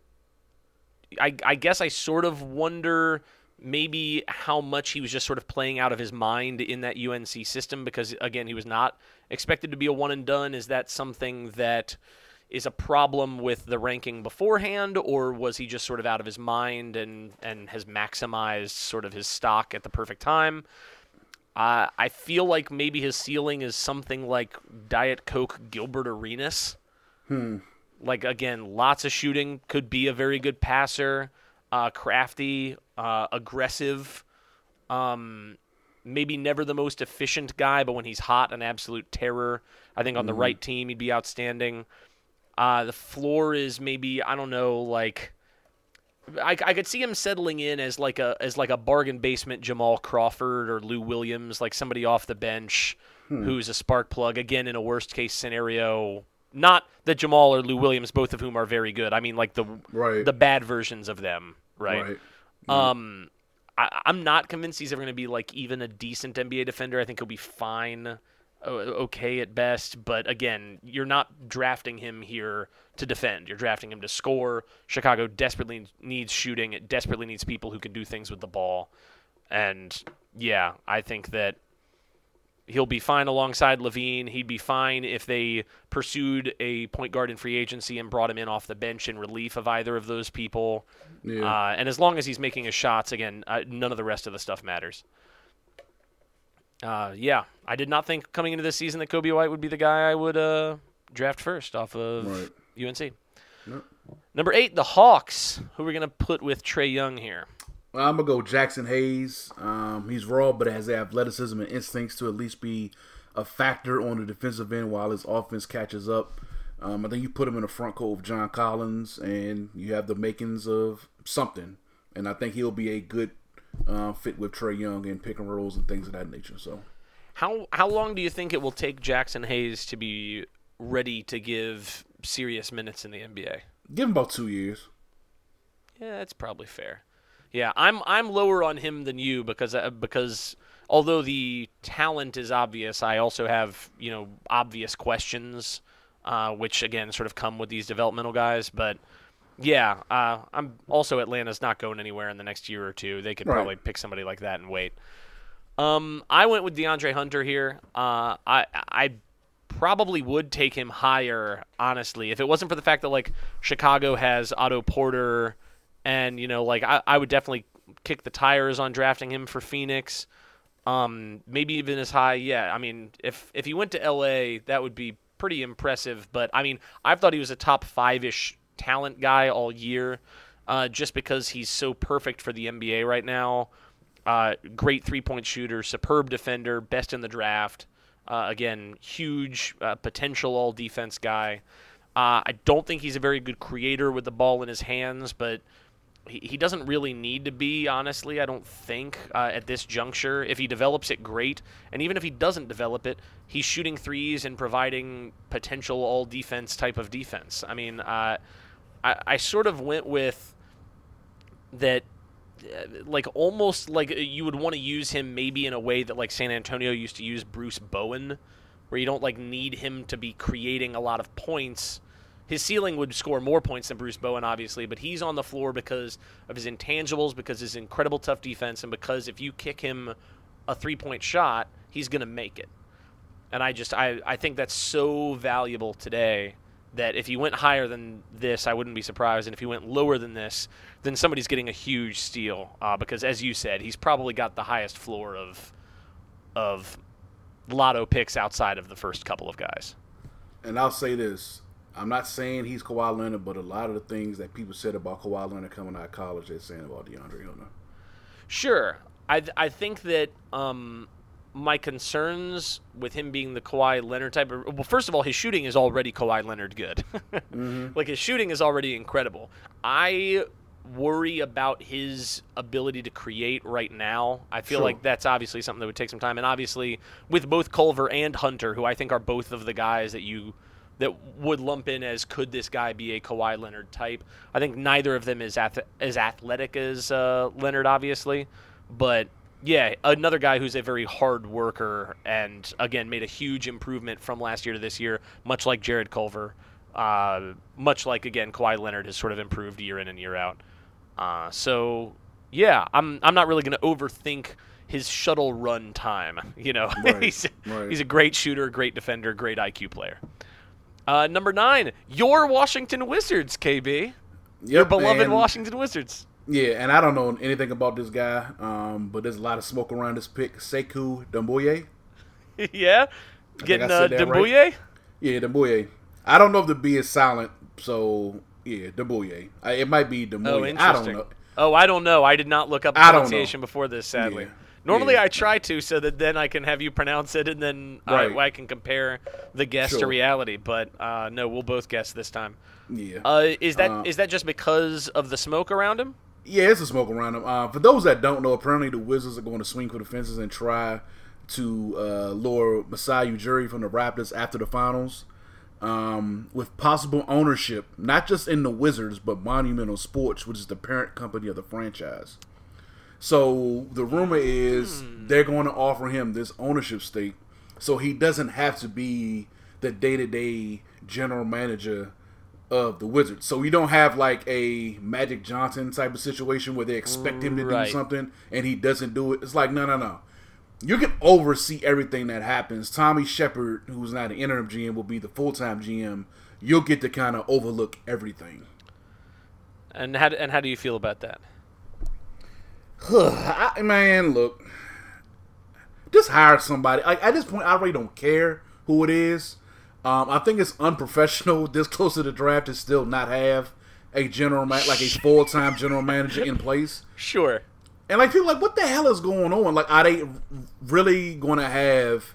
I, I guess I sort of wonder maybe how much he was just sort of playing out of his mind in that UNC system because again he was not expected to be a one and done. Is that something that is a problem with the ranking beforehand, or was he just sort of out of his mind and and has maximized sort of his stock at the perfect time? Uh, I feel like maybe his ceiling is something like Diet Coke Gilbert Arenas like again, lots of shooting. Could be a very good passer, uh, crafty, uh, aggressive. Um, maybe never the most efficient guy, but when he's hot, an absolute terror. I think on the right team, he'd be outstanding. Uh, the floor is maybe I don't know, like I, I could see him settling in as like a as like a bargain basement Jamal Crawford or Lou Williams, like somebody off the bench who's a spark plug. Again, in a worst case scenario, not that Jamal or Lou Williams, both of whom are very good. I mean, like the Right. the bad versions of them, right? Right. Um, I, I'm not convinced he's ever going to be like even a decent NBA defender. I think he'll be fine, okay at best. But again, you're not drafting him here to defend. You're drafting him to score. Chicago desperately needs shooting. It desperately needs people who can do things with the ball. And yeah, I think that he'll be fine alongside LaVine. He'd be fine if they pursued a point guard in free agency and brought him in off the bench in relief of either of those people. Yeah. Uh, and as long as he's making his shots, again, uh, none of the rest of the stuff matters. Uh, yeah, I did not think coming into this season that Coby White would be the guy I would uh, draft first off of Right. UNC. Yep. Number eight, the Hawks. Who are we gonna put with Trae Young here? Well, I'm gonna go Jaxson Hayes. Um, he's raw, but has the athleticism and instincts to at least be a factor on the defensive end while his offense catches up. Um, I think you put him in the front court with John Collins, and you have the makings of something. And I think he'll be a good uh, fit with Trae Young and pick and rolls and things of that nature. So How how long do you think it will take Jaxson Hayes to be ready to give serious minutes in the NBA? give him about two years. Yeah, that's probably fair. Yeah, I'm I'm lower on him than you because uh, because although the talent is obvious, I also have you know obvious questions, uh, which again sort of come with these developmental guys. But yeah, uh, I'm also Atlanta's not going anywhere in the next year or two. They could Right. probably pick somebody like that and wait. Um, I went with DeAndre Hunter here. Uh, I I probably would take him higher, honestly, if it wasn't for the fact that like Chicago has Otto Porter, and you know, like I, I would definitely kick the tires on drafting him for Phoenix. Um, maybe even as high. Yeah, I mean, if if he went to LA, that would be pretty impressive. But I mean, I've thought he was a top five ish talent guy all year, uh, just because he's so perfect for the NBA right now. Uh, great three point shooter, superb defender, best in the draft. Uh, again, huge uh, potential all defense guy. Uh, I don't think he's a very good creator with the ball in his hands, but he, he doesn't really need to be, honestly, I don't think, uh, at this juncture. If he develops it, great. And even if he doesn't develop it, he's shooting threes and providing potential all defense type of defense. I mean, uh, I, I sort of went with that Uh, like almost like uh, you would want to use him maybe in a way that like San Antonio used to use Bruce Bowen, where you don't like need him to be creating a lot of points. His ceiling would score more points than Bruce Bowen, obviously, but he's on the floor because of his intangibles, because his incredible tough defense, and because if you kick him a three point shot, he's gonna make it. And I just I, I think that's so valuable today that if he went higher than this, I wouldn't be surprised. And if he went lower than this, then somebody's getting a huge steal uh, because, as you said, he's probably got the highest floor of of lotto picks outside of the first couple of guys. And I'll say this: I'm not saying he's Kawhi Leonard, but a lot of the things that people said about Kawhi Leonard coming out of college, they're saying about DeAndre Hunter. Sure, I I think that um, my concerns with him being the Kawhi Leonard type. Of, well, first of all, his shooting is already Kawhi Leonard good. mm-hmm. Like his shooting is already incredible. I worry about his ability to create right now. I feel sure. like that's obviously something that would take some time. And obviously, with both Culver and Hunter, who I think are both of the guys that you that would lump in as could this guy be a Kawhi Leonard type. I think neither of them is ath- as athletic as uh, Leonard, obviously, but yeah, another guy who's a very hard worker and again made a huge improvement from last year to this year, much like Jarrett Culver. Uh, much like again Kawhi Leonard has sort of improved year in and year out. Uh, so yeah, I'm I'm not really going to overthink his shuttle run time. You know, right, he's right. he's a great shooter, great defender, great IQ player. Uh, number nine, your Washington Wizards, KB. Yep, your beloved Washington Wizards. Yeah, and I don't know anything about this guy, um, but there's a lot of smoke around this pick. Sekou Doumbouya. yeah, getting uh, Doumbouya. Right. Yeah, Doumbouya. I don't know if the B is silent, so yeah, Doumbouya. It might be Doumbouya. Oh, I don't know. Oh, I don't know. I did not look up the pronunciation before this, sadly. Yeah. Normally, yeah. I try to so that then I can have you pronounce it, and then right. I, I, can compare the guess sure. to reality. But uh, no, we'll both guess this time. Yeah. Uh, is that uh, is that just because of the smoke around him? Yeah, it's a smoke around him. Uh, for those that don't know, apparently the Wizards are going to swing for the fences and try to uh, lure Masai Ujiri from the Raptors after the finals. Um, with possible ownership, not just in the Wizards, but Monumental Sports, which is the parent company of the franchise. So the rumor is hmm. they're going to offer him this ownership stake so he doesn't have to be the day to day general manager of the Wizards. So we don't have like a Magic Johnson type of situation where they expect him to right. do something and he doesn't do it. It's like no, no, no. You can oversee everything that happens. Tommy Sheppard, who's not an interim GM, will be the full time GM. You'll get to kind of overlook everything. And how and how do you feel about that? I, man, look, just hire somebody. Like at this point, I really don't care who it is. Um, I think it's unprofessional this close to the draft to still not have a general man, like a full time general manager in place. Sure. And like people like, what the hell is going on? Like, are they really going to have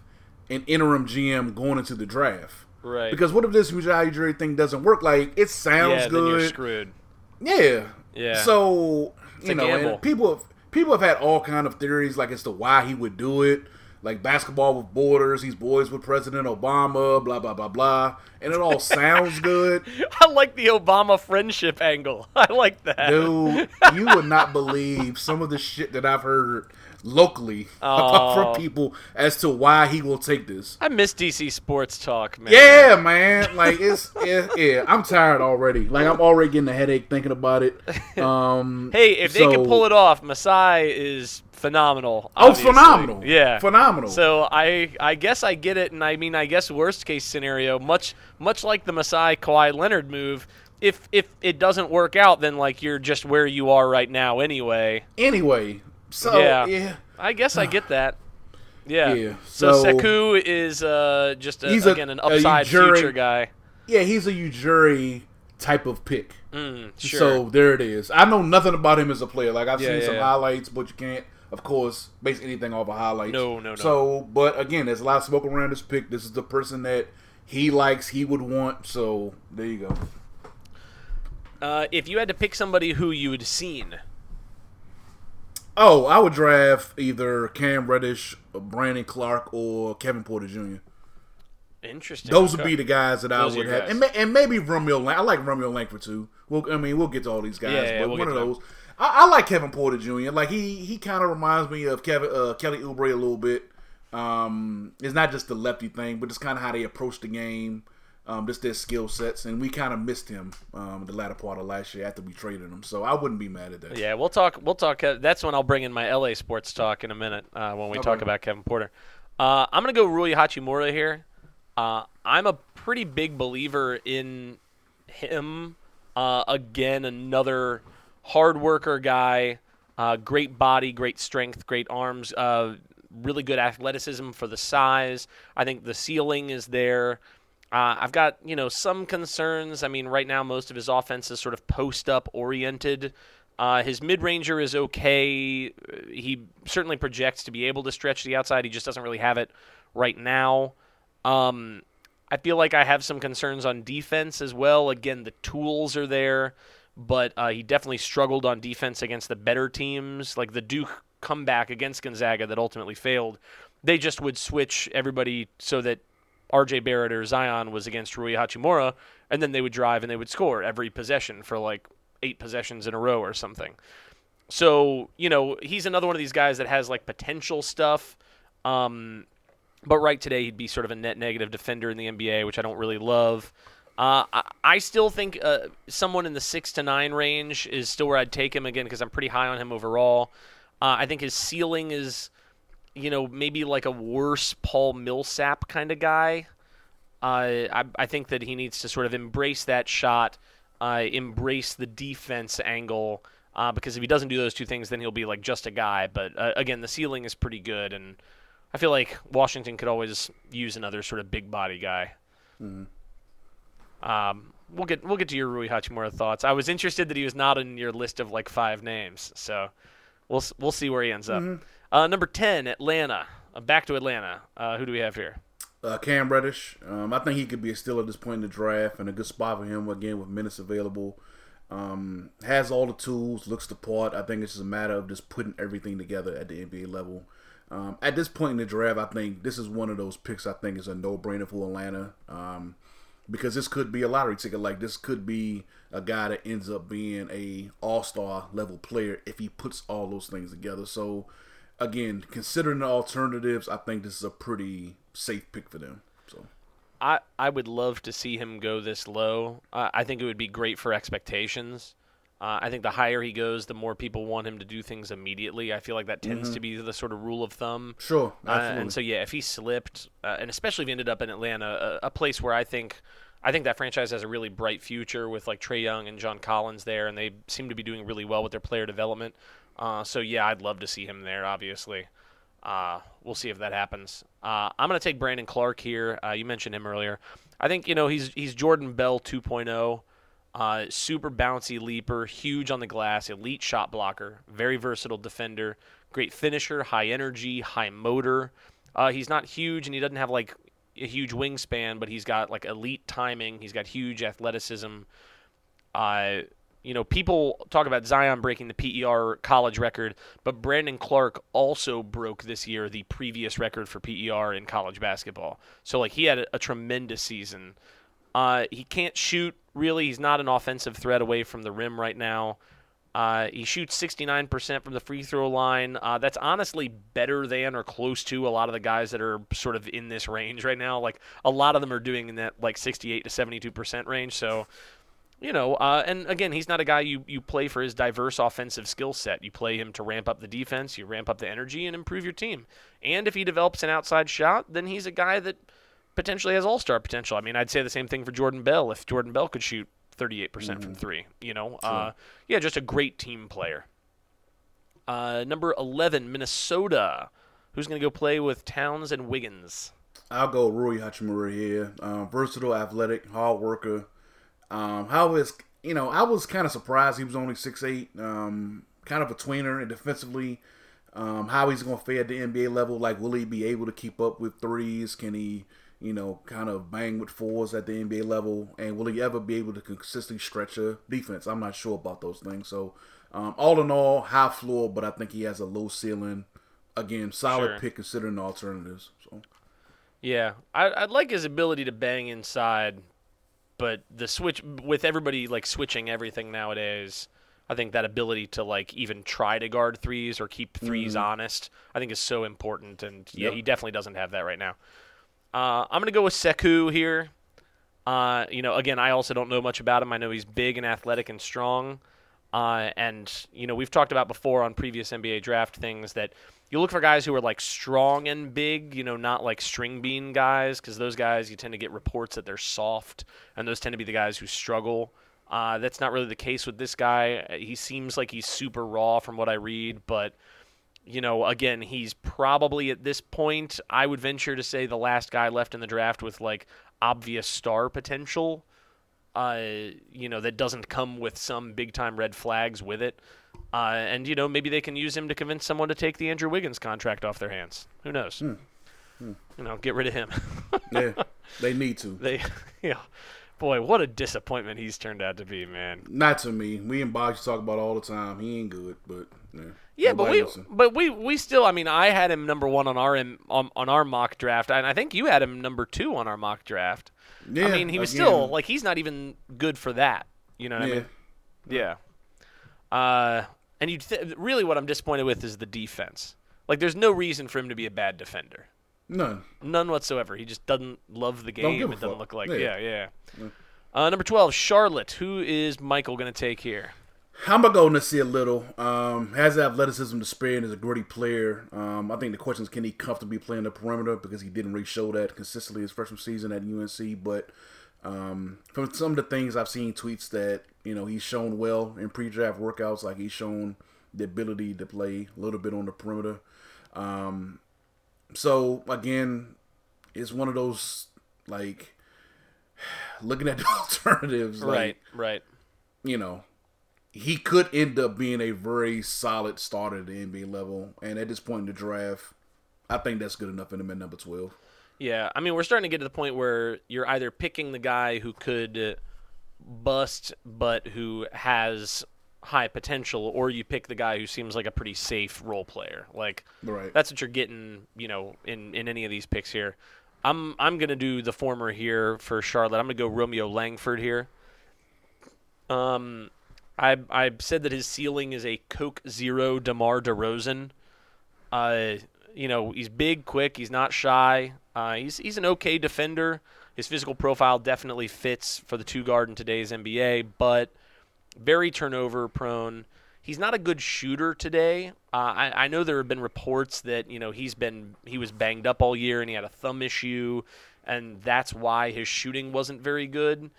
an interim GM going into the draft? Right. Because what if this Ujiri thing doesn't work? Like, it sounds yeah, good. you're screwed. Yeah. Yeah. So it's you know, people have, people have had all kind of theories like as to why he would do it like basketball with borders. He's boys with President Obama. Blah blah blah blah. And it all sounds good. I like the Obama friendship angle. I like that. Dude, you would not believe some of the shit that I've heard locally oh. from people as to why he will take this. I miss DC sports talk, man. Yeah, man. Like it's yeah, yeah, I'm tired already. Like I'm already getting a headache thinking about it. Um Hey, if so, they can pull it off, Masai is phenomenal. Oh, obviously. Oh, phenomenal! Yeah, phenomenal. So I, I guess I get it, and I mean, I guess worst case scenario, much, much like the Masai Kawhi Leonard move. If if it doesn't work out, then like you're just where you are right now anyway. Anyway, so yeah, yeah. I guess I get that. Yeah. yeah. So, so Sekou is uh, just a, he's again an upside Ujiri, future guy. Yeah, he's a Ujiri type of pick. Mm, sure. So there it is. I know nothing about him as a player. Like I've yeah, seen yeah, some highlights, but you can't of course, base anything off of highlights. No, no, no. So, but again, there's a lot of smoke around this pick. This is the person that he likes, he would want. So there you go. Uh, if you had to pick somebody who you had seen, Oh, I would draft either Cam Reddish, Brandon Clarke, or Kevin Porter Jr. interesting. Those would be the guys that I Those are would have, guys. and, ma- and maybe Romeo. Lang- I like Romeo Langford too. Well, I mean, we'll get to all these guys, Yeah, yeah, but we'll one of those. I, I like Kevin Porter Jr. Like he he kind of reminds me of Kevin uh, Kelly Oubre a little bit. Um, it's not just the lefty thing, but it's kind of how they approach the game. Um, just their skill sets, and we kind of missed him um, the latter part of last year after we traded him. So I wouldn't be mad at that. Yeah, we'll talk. We'll talk. That's when I'll bring in my LA sports talk in a minute uh, when we talk about Kevin Porter. Uh, I'm gonna go Rui Hachimura here. Uh, I'm a pretty big believer in him. Uh, again, another hard worker guy. Uh, great body, great strength, great arms. Uh, really good athleticism for the size. I think the ceiling is there. Uh, I've got you know some concerns. I mean, right now most of his offense is sort of post up oriented. Uh, his mid ranger is okay. He certainly projects to be able to stretch the outside. He just doesn't really have it right now. Um, I feel like I have some concerns on defense as well. Again, the tools are there, but uh, he definitely struggled on defense against the better teams, like the Duke comeback against Gonzaga that ultimately failed. They just would switch everybody so that RJ Barrett or Zion was against Rui Hachimura, and then they would drive and they would score every possession for like eight possessions in a row or something. So, you know, he's another one of these guys that has like potential stuff. Um, but right today, he'd be sort of a net negative defender in the NBA, which I don't really love. Uh, I, I still think uh, someone in the six to nine range is still where I'd take him again because I'm pretty high on him overall. Uh, I think his ceiling is, you know, maybe like a worse Paul Millsap kind of guy. Uh, I, I think that he needs to sort of embrace that shot, uh, embrace the defense angle, uh, because if he doesn't do those two things, then he'll be like just a guy. But uh, again, the ceiling is pretty good, and I feel like Washington could always use another sort of big body guy. Um, we'll get we'll get to your Rui Hachimura thoughts. I was interested that he was not in your list of like five names, so we'll we'll see where he ends up. Uh, number ten, Atlanta. Uh, back to Atlanta. Uh, who do we have here? Uh, Cam Reddish, um, I think he could be a steal at this point in the draft, and a good spot for him again with minutes available. Um, has all the tools, looks the part. I think it's just a matter of just putting everything together at the NBA level. Um, at this point in the draft, I think this is one of those picks. I think is a no-brainer for Atlanta um, because this could be a lottery ticket. Like this could be a guy that ends up being a All-Star level player if he puts all those things together. So again, considering the alternatives, I think this is a pretty safe pick for them. So I, I would love to see him go this low. Uh, I think it would be great for expectations. Uh, I think the higher he goes, the more people want him to do things immediately. I feel like that tends to be the sort of rule of thumb. sure, Uh, and so yeah, if he slipped, uh, and especially if he ended up in Atlanta, a, a place where I think, I think that franchise has a really bright future with like Trae Young and John Collins there, and they seem to be doing really well with their player development. Uh, so yeah, I'd love to see him there. Obviously, uh, we'll see if that happens. Uh, I'm gonna take Brandon Clarke here. Uh, you mentioned him earlier. I think you know he's he's Jordan Bell 2.0. Uh, super bouncy leaper, huge on the glass, elite shot blocker, very versatile defender, great finisher, high energy, high motor. Uh, he's not huge and he doesn't have like a huge wingspan, but he's got like elite timing. He's got huge athleticism. Uh, you know, people talk about Zion breaking the PER college record, but Brandon Clarke also broke this year the previous record for PER in college basketball. So like he had a, a tremendous season. Uh, he can't shoot really. He's not an offensive threat away from the rim right now. Uh, he shoots 69% from the free throw line. Uh, that's honestly better than or close to a lot of the guys that are sort of in this range right now. Like a lot of them are doing in that like 68 to 72% range. So, you know, uh, and again, he's not a guy you, you play for his diverse offensive skill set. You play him to ramp up the defense, you ramp up the energy, and improve your team. And if he develops an outside shot, then he's a guy that potentially has all star potential. I mean, I'd say the same thing for Jordan Bell. If Jordan Bell could shoot 38% from three, you know, uh, yeah, just a great team player. Uh, number 11, Minnesota. Who's going to go play with Towns and Wiggins? I'll go Rui Hachimura here. Um, versatile, athletic, hard worker. Um, how is you know I was kind of surprised he was only six eight. Um, kind of a tweener and defensively. Um, how he's going to fare at the NBA level? Like, will he be able to keep up with threes? Can he, you know, kind of bang with fours at the NBA level? And will he ever be able to consistently stretch a defense? I'm not sure about those things. So, um, all in all, high floor, but I think he has a low ceiling. Again, solid Sure. pick considering the alternatives. So, Yeah, I, I'd like his ability to bang inside, but the switch with everybody like switching everything nowadays. I think that ability to like even try to guard threes or keep 3s honest, I think is so important. And yeah, Yep. he definitely doesn't have that right now. Uh, I'm gonna go with Sekou here. Uh, you know, again, I also don't know much about him. I know he's big and athletic and strong. Uh, and you know, we've talked about before on previous NBA draft things that you look for guys who are like strong and big. You know, not like string bean guys, because those guys you tend to get reports that they're soft, and those tend to be the guys who struggle. Uh, that's not really the case with this guy. He seems like he's super raw from what I read, but you know, again, he's probably at this point, I would venture to say the last guy left in the draft with like obvious star potential. Uh, you know, that doesn't come with some big time red flags with it. Uh, and you know, maybe they can use him to convince someone to take the Andrew Wiggins contract off their hands. Who knows? You know, get rid of him. yeah, they need to. they, know, boy, what a disappointment he's turned out to be, man. Not to me. We and Box talk about all the time. He ain't good, but yeah. Yeah, but we, but we, we still. I mean, I had him number one on our on, on our mock draft, and I think you had him number two on our mock draft. Yeah, I mean, he was again, still like he's not even good for that. You know what I mean? Yeah. Uh, and you th- really what I'm disappointed with is the defense. Like, there's no reason for him to be a bad defender. none. None whatsoever. He just doesn't love the game. It doesn't fuck. look like. Yeah. Yeah, yeah. Uh, number twelve, Charlotte. Who is Michael going to take here? I'm gonna go Nassir Little. Um, has athleticism to spare and is a gritty player. Um, I think the question is can he comfortably play in the perimeter because he didn't really show that consistently his freshman season at UNC. But um, from some of the things I've seen tweets that you know he's shown well in pre-draft workouts, like he's shown the ability to play a little bit on the perimeter. Um, so again, it's one of those like looking at the alternatives, like, right, right. you know, he could end up being a very solid starter at the NBA level. And at this point in the draft, I think that's good enough in him at number 12. Yeah, I mean, we're starting to get to the point where you're either picking the guy who could bust, but who has high potential, or you pick the guy who seems like a pretty safe role player. Like Right. that's what you're getting, you know, in in any of these picks here. I'm I'm gonna do the former here for Charlotte. I'm gonna go Romeo Langford here. Um, I I said that his ceiling is a Coke Zero Demar Derozan. Uh, you know, he's big, quick. He's not shy. Uh, he's he's an okay defender. His physical profile definitely fits for the two guard in today's NBA, but very turnover prone. He's not a good shooter today. Uh, I, I know there have been reports that you know he's been he was banged up all year and he had a thumb issue, and that's why his shooting wasn't very good.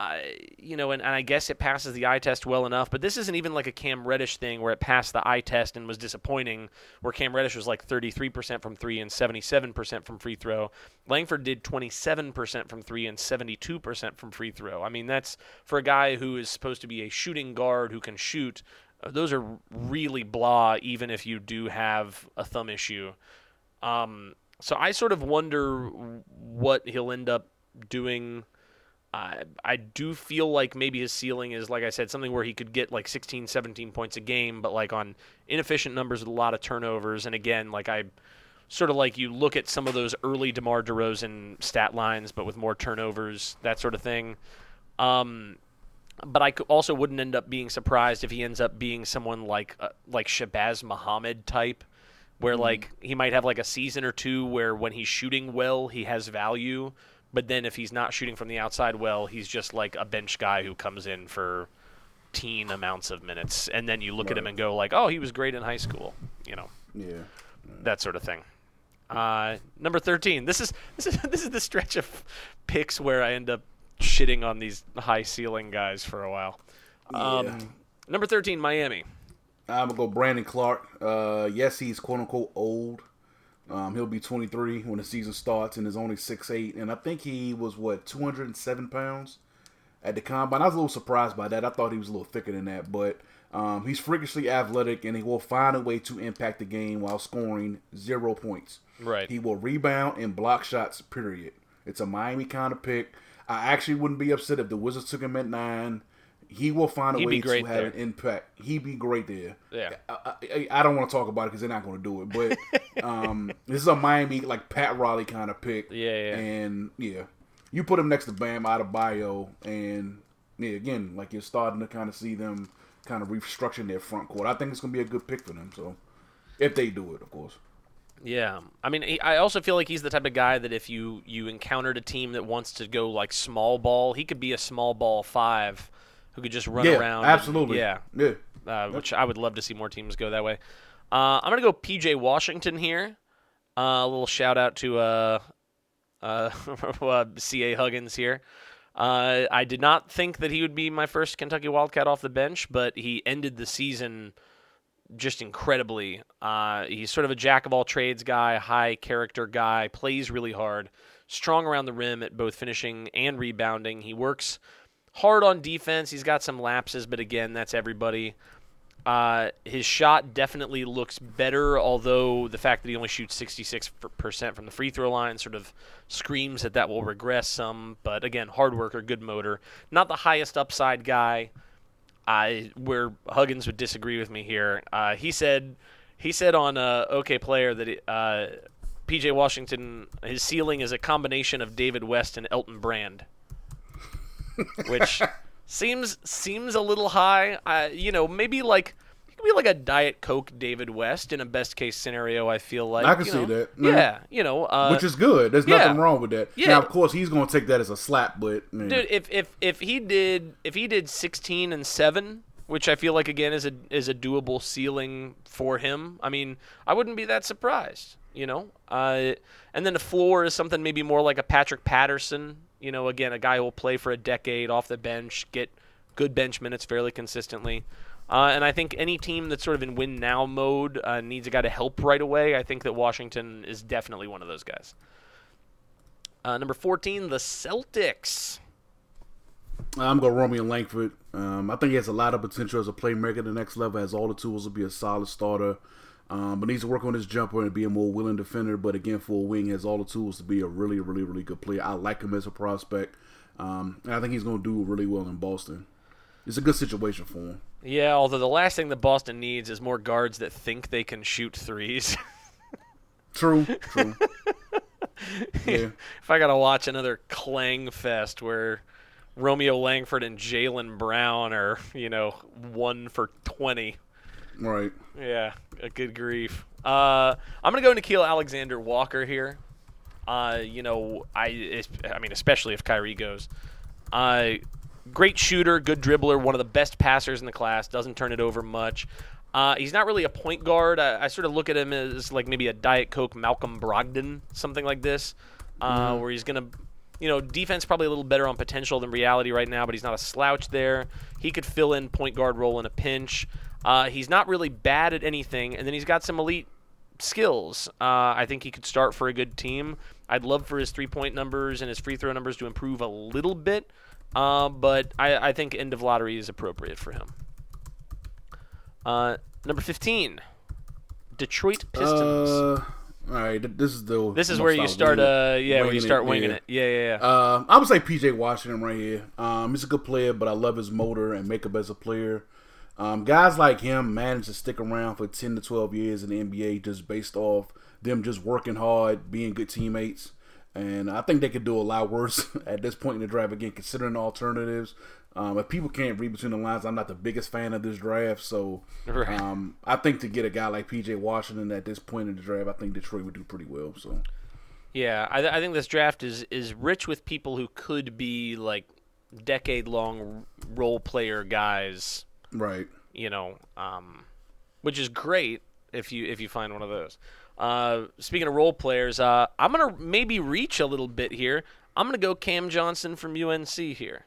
I, you know, and, and I guess it passes the eye test well enough, but this isn't even like a Cam Reddish thing where it passed the eye test and was disappointing, where Cam Reddish was like 33% from three and 77% from free throw. Langford did 27% from three and 72% from free throw. I mean, that's for a guy who is supposed to be a shooting guard who can shoot. uh, Those are really blah, even if you do have a thumb issue. Um, so I sort of wonder what he'll end up doing. I I do feel like maybe his ceiling is, like I said, something where he could get like 16, 17 points a game, but like on inefficient numbers with a lot of turnovers. And again, like I sort of like you look at some of those early DeMar DeRozan stat lines, but with more turnovers, that sort of thing. Um, but I also wouldn't end up being surprised if he ends up being someone like uh, like Shabazz Muhammad type, where like he might have like a season or two where when he's shooting well, he has value, but then if he's not shooting from the outside well, he's just like a bench guy who comes in for teen amounts of minutes, and then you look at him and go like, oh, he was great in high school, you know Yeah. that sort of thing. Uh, number thirteen. This is this is this is the stretch of picks where I end up shitting on these high ceiling guys for a while. Um, Yeah. Number thirteen, Miami. I'm going to go Brandon Clarke. Uh, yes, he's quote unquote old. Um, he'll be 23 when the season starts and is only 6'8. And I think he was, what, 207 pounds at the combine. I was a little surprised by that. I thought he was a little thicker than that. But Um, he's freakishly athletic, and he will find a way to impact the game while scoring zero points. Right. He will rebound and block shots. Period. It's a Miami kind of pick. I actually wouldn't be upset if the Wizards took him at nine. He will find a He'd way to have there. an impact. He'd be great there. Yeah. I, I, I don't want to talk about it because they're not going to do it. But um, this is a Miami like Pat Riley kind of pick. Yeah, yeah. And yeah, you put him next to Bam Adebayo, and yeah, again, like you're starting to kind of see them kind of restructuring their front court. I think it's going to be a good pick for them. So if they do it, of course. Yeah, I mean, he, I also feel like he's the type of guy that if you you encountered a team that wants to go like small ball, he could be a small ball five who could just run Yeah, around. and- absolutely. yeah, yeah. uh, which I would love to see more teams go that way. Uh, I'm gonna go PJ Washington here. Uh, a little shout out to uh, uh, uh, CA Huggins here. Uh, I did not think that he would be my first Kentucky Wildcat off the bench, but he ended the season just incredibly. Uh, he's sort of a jack of all trades guy, high character guy, plays really hard, strong around the rim at both finishing and rebounding. He works hard on defense. He's got some lapses, but again, that's everybody. Uh, his shot definitely looks better, although the fact that he only shoots 66% from the free throw line sort of screams that that will regress some. But again, hard worker, good motor. Not the highest upside guy. I where Huggins would disagree with me here. Uh, he said he said on uh, OK Player that uh, PJ Washington his ceiling is a combination of David West and Elton Brand, which seems seems a little high. Uh, you know, maybe like be like a Diet Coke David West in a best case scenario. I feel like I can you see know. that. Yeah, you know, uh, Which is good. There's yeah. nothing wrong with that. Yeah. Now, of course, he's going to take that as a slap, but yeah. Dude, if if if he did if he did 16 and 7, which I feel like again is a is a doable ceiling for him. I mean, I wouldn't be that surprised, you know. Uh, and then the floor is something maybe more like a Patrick Patterson, you know, again, a guy who will play for a decade off the bench, get good bench minutes fairly consistently. Uh, and I think any team that's sort of in win now mode uh, needs a guy to help right away. I think that Washington is definitely one of those guys. Uh, number 14, the Celtics. I'm going Romeo Langford. Um, I think he has a lot of potential as a playmaker at the next level, has all the tools to be a solid starter. Um, but needs to work on his jumper and be a more willing defender. But again, for a wing, has all the tools to be a really, really, really good player. I like him as a prospect. Um, and I think he's going to do really well in Boston. It's a good situation for him. Yeah, although the last thing that Boston needs is more guards that think they can shoot threes. True, true. yeah. if I gotta watch another clang fest where Romeo Langford and Jaylen Brown are, you know, one for twenty. Right. Yeah, good grief. Uh, I'm gonna go Nickeil Alexander Walker here. Uh, you know, I I mean, especially if Kyrie goes. Uh, great shooter, good dribbler, one of the best passers in the class. Doesn't turn it over much. Uh, he's not really a point guard. I, I sort of look at him as like maybe a Diet Coke Malcolm Brogdon, something like this, uh, where he's gonna, you know, defense probably a little better on potential than reality right now, but he's not a slouch there. He could fill in point guard role in a pinch. Uh, he's not really bad at anything, and then he's got some elite skills. Uh, I think he could start for a good team. I'd love for his three point numbers and his free throw numbers to improve a little bit, uh, but I, I think end of lottery is appropriate for him. Uh, number 15, Detroit Pistons. Uh, all right. This is the. this is where you start uh, yeah, where you winging start it, winging yeah. it. Yeah, yeah, yeah. Uh, I would say PJ Washington right here. Um, he's a good player, but I love his motor and makeup as a player. Um, guys like him manage to stick around for 10 to 12 years in the NBA just based off them just working hard, being good teammates. And I think they could do a lot worse at this point in the draft, again, considering alternatives. Um, if people can't read between the lines, I'm not the biggest fan of this draft. So Right. um, I think to get a guy like PJ Washington at this point in the draft, I think Detroit would do pretty well. So Yeah, I, I think this draft is is rich with people who could be like decade long role player guys. Right. You know, um, which is great if you if you find one of those. Uh, speaking of role players, uh, I'm gonna maybe reach a little bit here. I'm gonna go Cam Johnson from UNC here.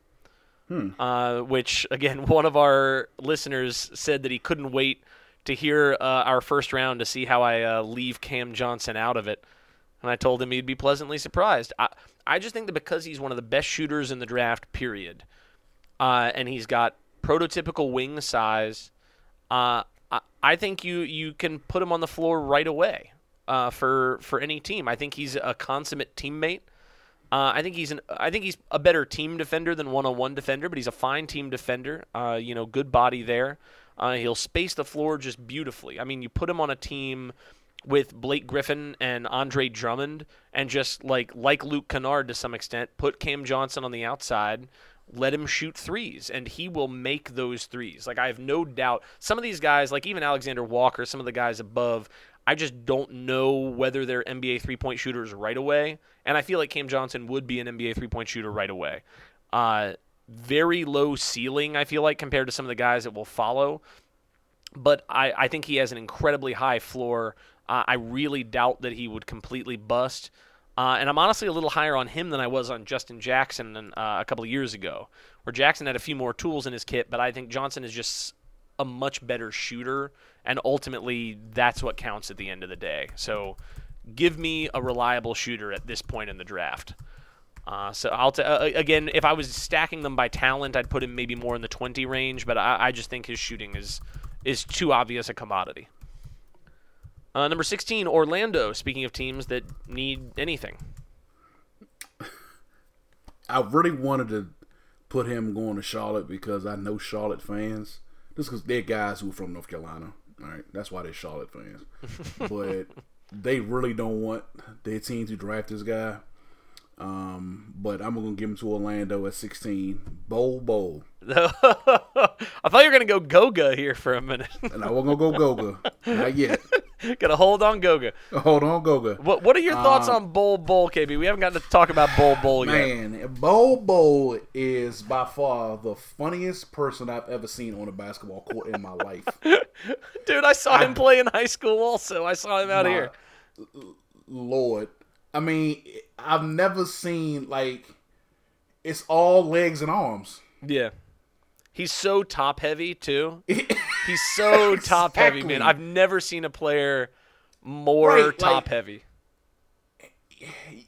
Uh, which again, one of our listeners said that he couldn't wait to hear uh, our first round to see how I uh, leave Cam Johnson out of it. And I told him he'd be pleasantly surprised. I, I just think that because he's one of the best shooters in the draft, period, uh, and he's got prototypical wing size, Uh, I, I think you you can put him on the floor right away uh, for for any team. I think he's a consummate teammate. Uh, I think he's an I think he's a better team defender than one-on-one defender, but he's a fine team defender. Uh, you know, good body there. Uh, he'll space the floor just beautifully. I mean, you put him on a team with Blake Griffin and Andre Drummond, and just like like Luke Kennard to some extent, put Cam Johnson on the outside, let him shoot threes, and he will make those threes. Like I have no doubt. Some of these guys, like even Alexander Walker, some of the guys above, I just don't know whether they're NBA three point shooters right away. And I feel like Cam Johnson would be an NBA three point shooter right away. Uh, very low ceiling, I feel like, compared to some of the guys that will follow. But I, I think he has an incredibly high floor. Uh, I really doubt that he would completely bust. Uh, and I'm honestly a little higher on him than I was on Justin Jackson uh, a couple of years ago, where Jackson had a few more tools in his kit, but I think Johnson is just a much better shooter, and ultimately that's what counts at the end of the day. So give me a reliable shooter at this point in the draft. Uh, so I'll t- uh, again, if I was stacking them by talent, I'd put him maybe more in the 20 range, but I, I just think his shooting is is too obvious a commodity. Uh, number 16, Orlando. Speaking of teams that need anything, I really wanted to put him going to Charlotte because I know Charlotte fans. Just because they're guys who are from North Carolina. All right, that's why they're Charlotte fans. but they really don't want their team to draft this guy. Um, but I'm gonna give him to Orlando at 16. Bol Bol. I thought you were gonna go Goga here for a minute. and I wasn't gonna go Goga. Not yet. Gotta hold on Goga. Hold on, Goga. What What are your thoughts Um, on Bol Bol, KB? We haven't gotten to talk about Bol Bol yet. Man, Bo Bo is by far the funniest person I've ever seen on a basketball court in my life. Dude, I saw him play in high school. Also, I saw him out My here. Lord. I mean, I've never seen like it's all legs and arms. Yeah, he's so top heavy too. He's so top heavy, man. I've never seen a player more Right, like- top heavy.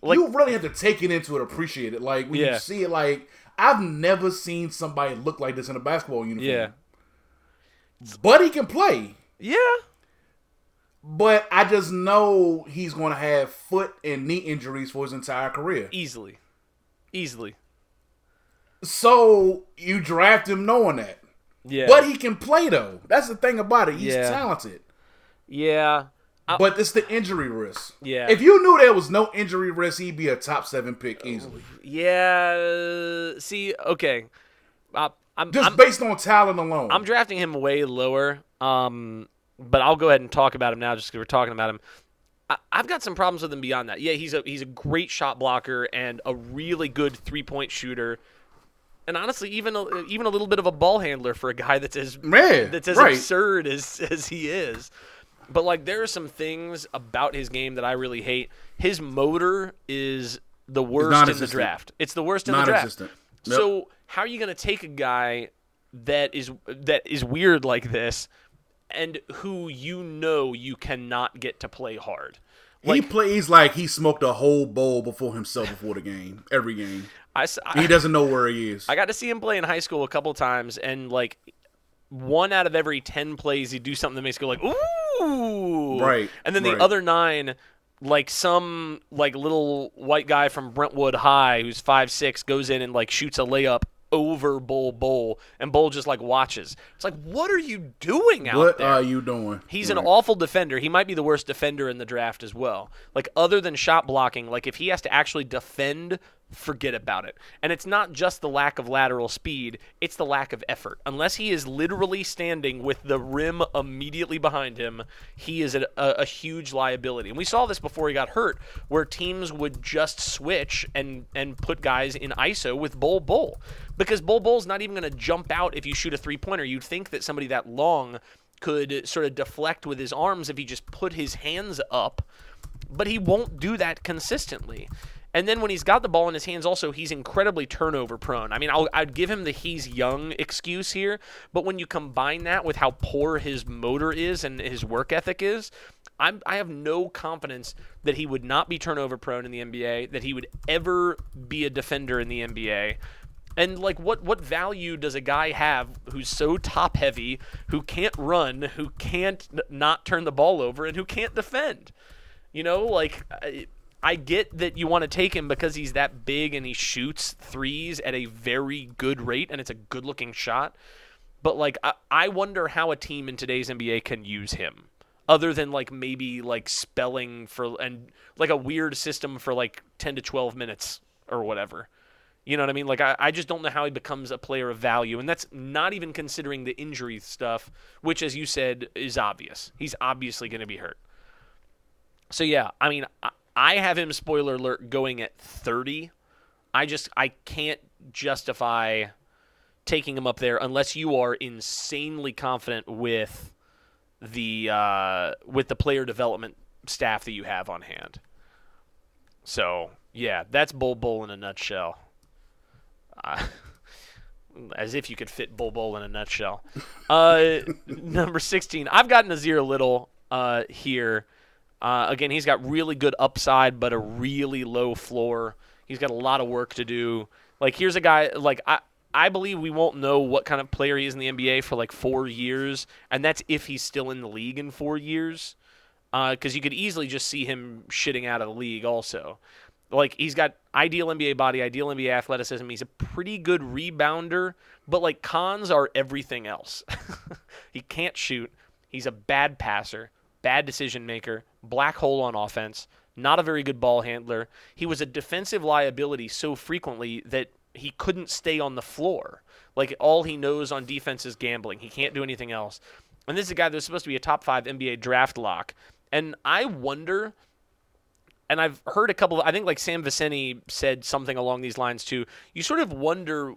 Like- you really have to take it into it, appreciate it. Like when Yeah. you see it, like I've never seen somebody look like this in a basketball uniform. Yeah, but he can play. yeah, But I just know he's going to have foot and knee injuries for his entire career. easily, easily. So you draft him knowing that. Yeah, But he can play though. That's the thing about it. He's Yeah. talented. yeah, I- But it's the injury risk. Yeah. If you knew there was no injury risk, he'd be a top seven pick easily. yeah. See, okay, uh, I'm, Just I'm based on talent alone. I'm drafting him way lower. Um, but I'll go ahead and talk about him now, just because we're talking about him. I, I've got some problems with him beyond that. Yeah, he's a he's a great shot blocker and a really good three point shooter, and honestly, even a, even a little bit of a ball handler for a guy that's as Man, that's as right. absurd as as he is. But like, there are some things about his game that I really hate. His motor is the worst in the draft. It's the worst in the draft. Non-existent. So how are you going to take a guy that is that is weird like this, and who you know you cannot get to play hard? He plays like he smoked a whole bowl before himself before the game. Every game. I, s- He doesn't know where he is. I got to see him play in high school a couple times, and like one out of every ten plays, he'd do something that makes you go like ooh, Right, and then the right. other nine. Like some like little white guy from Brentwood High who's five six goes in and like shoots a layup over Bol Bol and Bol just like watches. It's like what are you doing out what there? are you doing? He's an awful defender. He might be the worst defender in the draft as well. Like other than shot blocking, like if he has to actually defend, forget about it. And it's not just the lack of lateral speed, it's the lack of effort. Unless he is literally standing with the rim immediately behind him, he is a, a, a huge liability. And we saw this before he got hurt, where teams would just switch and and put guys in ISO with Bol Bol. Because Bol Bol's not even going to jump out if you shoot a three pointer. You'd think that somebody that long could sort of deflect with his arms if he just put his hands up, but he won't do that consistently. And then when he's got the ball in his hands, also he's incredibly turnover prone. I mean, I'll, I'd give him the he's young excuse here, but when you combine that with how poor his motor is and his work ethic is, I'm, I have no confidence that he would not be turnover prone in the NBA, that he would ever be a defender in the NBA. And like, what what value does a guy have who's so top heavy, who can't run, who can't n- not turn the ball over, and who can't defend? You know, like I, get that you want to take him because he's that big and he shoots threes at a very good rate, and it's a good looking shot. But like, I, I wonder how a team in today's NBA can use him, other than like maybe like spelling for and like a weird system for like ten to twelve minutes or whatever. You know what I mean? Like, I, I just don't know how he becomes a player of value. And that's not even considering the injury stuff, which, as you said, is obvious. He's obviously going to be hurt. So, yeah, I mean, I, I have him, spoiler alert, going at 30. I just, I can't justify taking him up there unless you are insanely confident with the uh, with the player development staff that you have on hand. So yeah, that's Bol Bol in a nutshell. Uh, as if you could fit Bol Bol in a nutshell. Uh, number 16. I've got Nassir Little uh, here. Uh, again, he's got really good upside, but a really low floor. He's got a lot of work to do. Like, here's a guy, like, I. I believe we won't know what kind of player he is in the NBA for like four years, and that's if he's still in the league in four years. Because uh, you could easily just see him shitting out of the league, also. Like he's got ideal NBA body, ideal NBA athleticism. He's a pretty good rebounder, but like cons are everything else. he can't shoot. He's a bad passer, bad decision maker, black hole on offense, not a very good ball handler. He was a defensive liability so frequently that he couldn't stay on the floor. Like all he knows on defense is gambling. He can't do anything else. And this is a guy that's supposed to be a top five NBA draft lock. And I wonder and I've heard a couple of, I think like Sam Vecenie said something along these lines too. You sort of wonder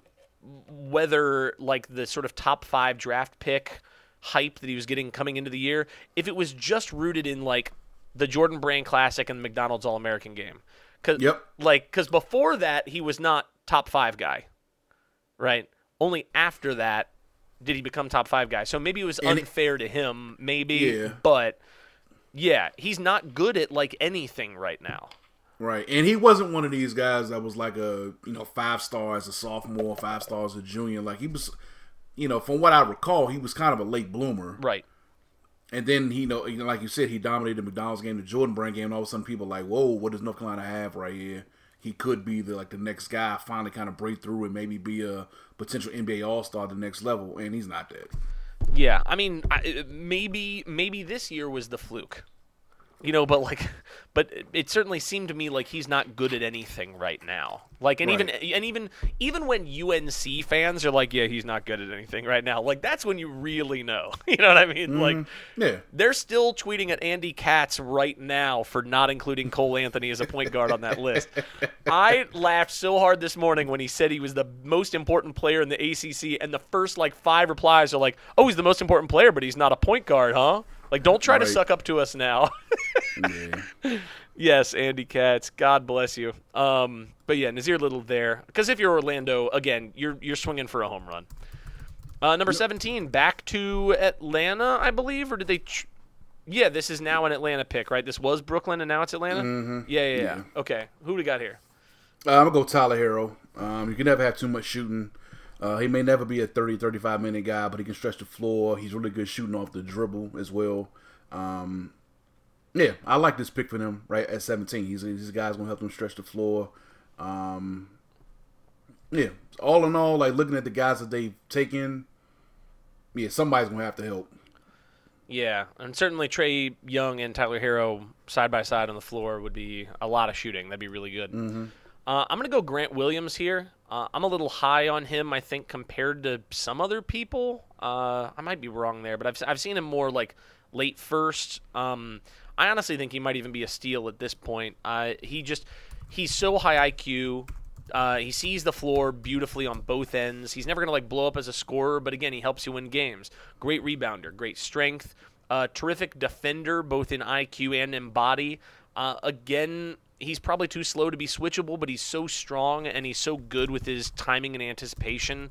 whether like the sort of top five draft pick hype that he was getting coming into the year, if it was just rooted in like the Jordan Brand Classic and the McDonald's All American game. Cause Yep. like because before that he was not top five guy, right? Only after that did he become top five guy. So maybe it was And it- unfair to him, maybe, Yeah. but yeah, he's not good at like anything right now. Right, and he wasn't one of these guys that was like a you know five star as a sophomore, five stars as a junior. Like he was, you know, from what I recall, he was kind of a late bloomer. Right. And then he, you know, like you said, he dominated the McDonald's game, the Jordan Brand game, and all of a sudden people are like, whoa, what does North Carolina have right here? He could be the like the next guy, finally kind of break through and maybe be a potential NBA All Star at the next level, and he's not that. Yeah, I mean, maybe maybe this year was the fluke, you know. But like, but it, certainly seemed to me like he's not good at anything right now. Like, and even and even even when UNC fans are like, yeah, he's not good at anything right now. Like, that's when you really know. You know what I mean? Mm-hmm. Like, Yeah, they're still tweeting at Andy Katz right now for not including Cole Anthony as a point guard on that list. I laughed so hard this morning when he said he was the most important player in the ACC, and the first like five replies are like, "Oh, he's the most important player, but he's not a point guard, huh?" Like, don't try to suck up to us now. Yeah. yes, Andy Katz, God bless you. Um, but yeah, Nassir Little there because if you're Orlando, again, you're you're swinging for a home run. Uh, number 17, back to Atlanta, I believe, or did they? Ch- yeah, this is now an Atlanta pick, right? This was Brooklyn, and now it's Atlanta. Mm-hmm. Yeah, yeah, yeah, Yeah. Okay, who do we got here? Uh, I'm gonna go Tyler Herro. Um, you can never have too much shooting. Uh, he may never be a 30, 35 minute guy, but he can stretch the floor. He's really good shooting off the dribble as well. Um, yeah, I like this pick for them. right at 17. He's a guy's gonna help them stretch the floor. Um, yeah, all in all, like looking at the guys that they've taken, yeah, somebody's gonna have to help. Yeah, and certainly Trae Young and Tyler Herro side by side on the floor would be a lot of shooting. That'd be really good. Uh, I'm gonna go Grant Williams here. Uh, I'm a little high on him, I think, compared to some other people. Uh, I might be wrong there, but I've I've seen him more like late first. Um, I honestly think he might even be a steal at this point. Uh, he just he's so high IQ. Uh, he sees the floor beautifully on both ends. He's never going to like blow up as a scorer, but again, he helps you win games. Great rebounder, great strength, uh, terrific defender both in IQ and in body. Uh, again, he's probably too slow to be switchable, but he's so strong and he's so good with his timing and anticipation.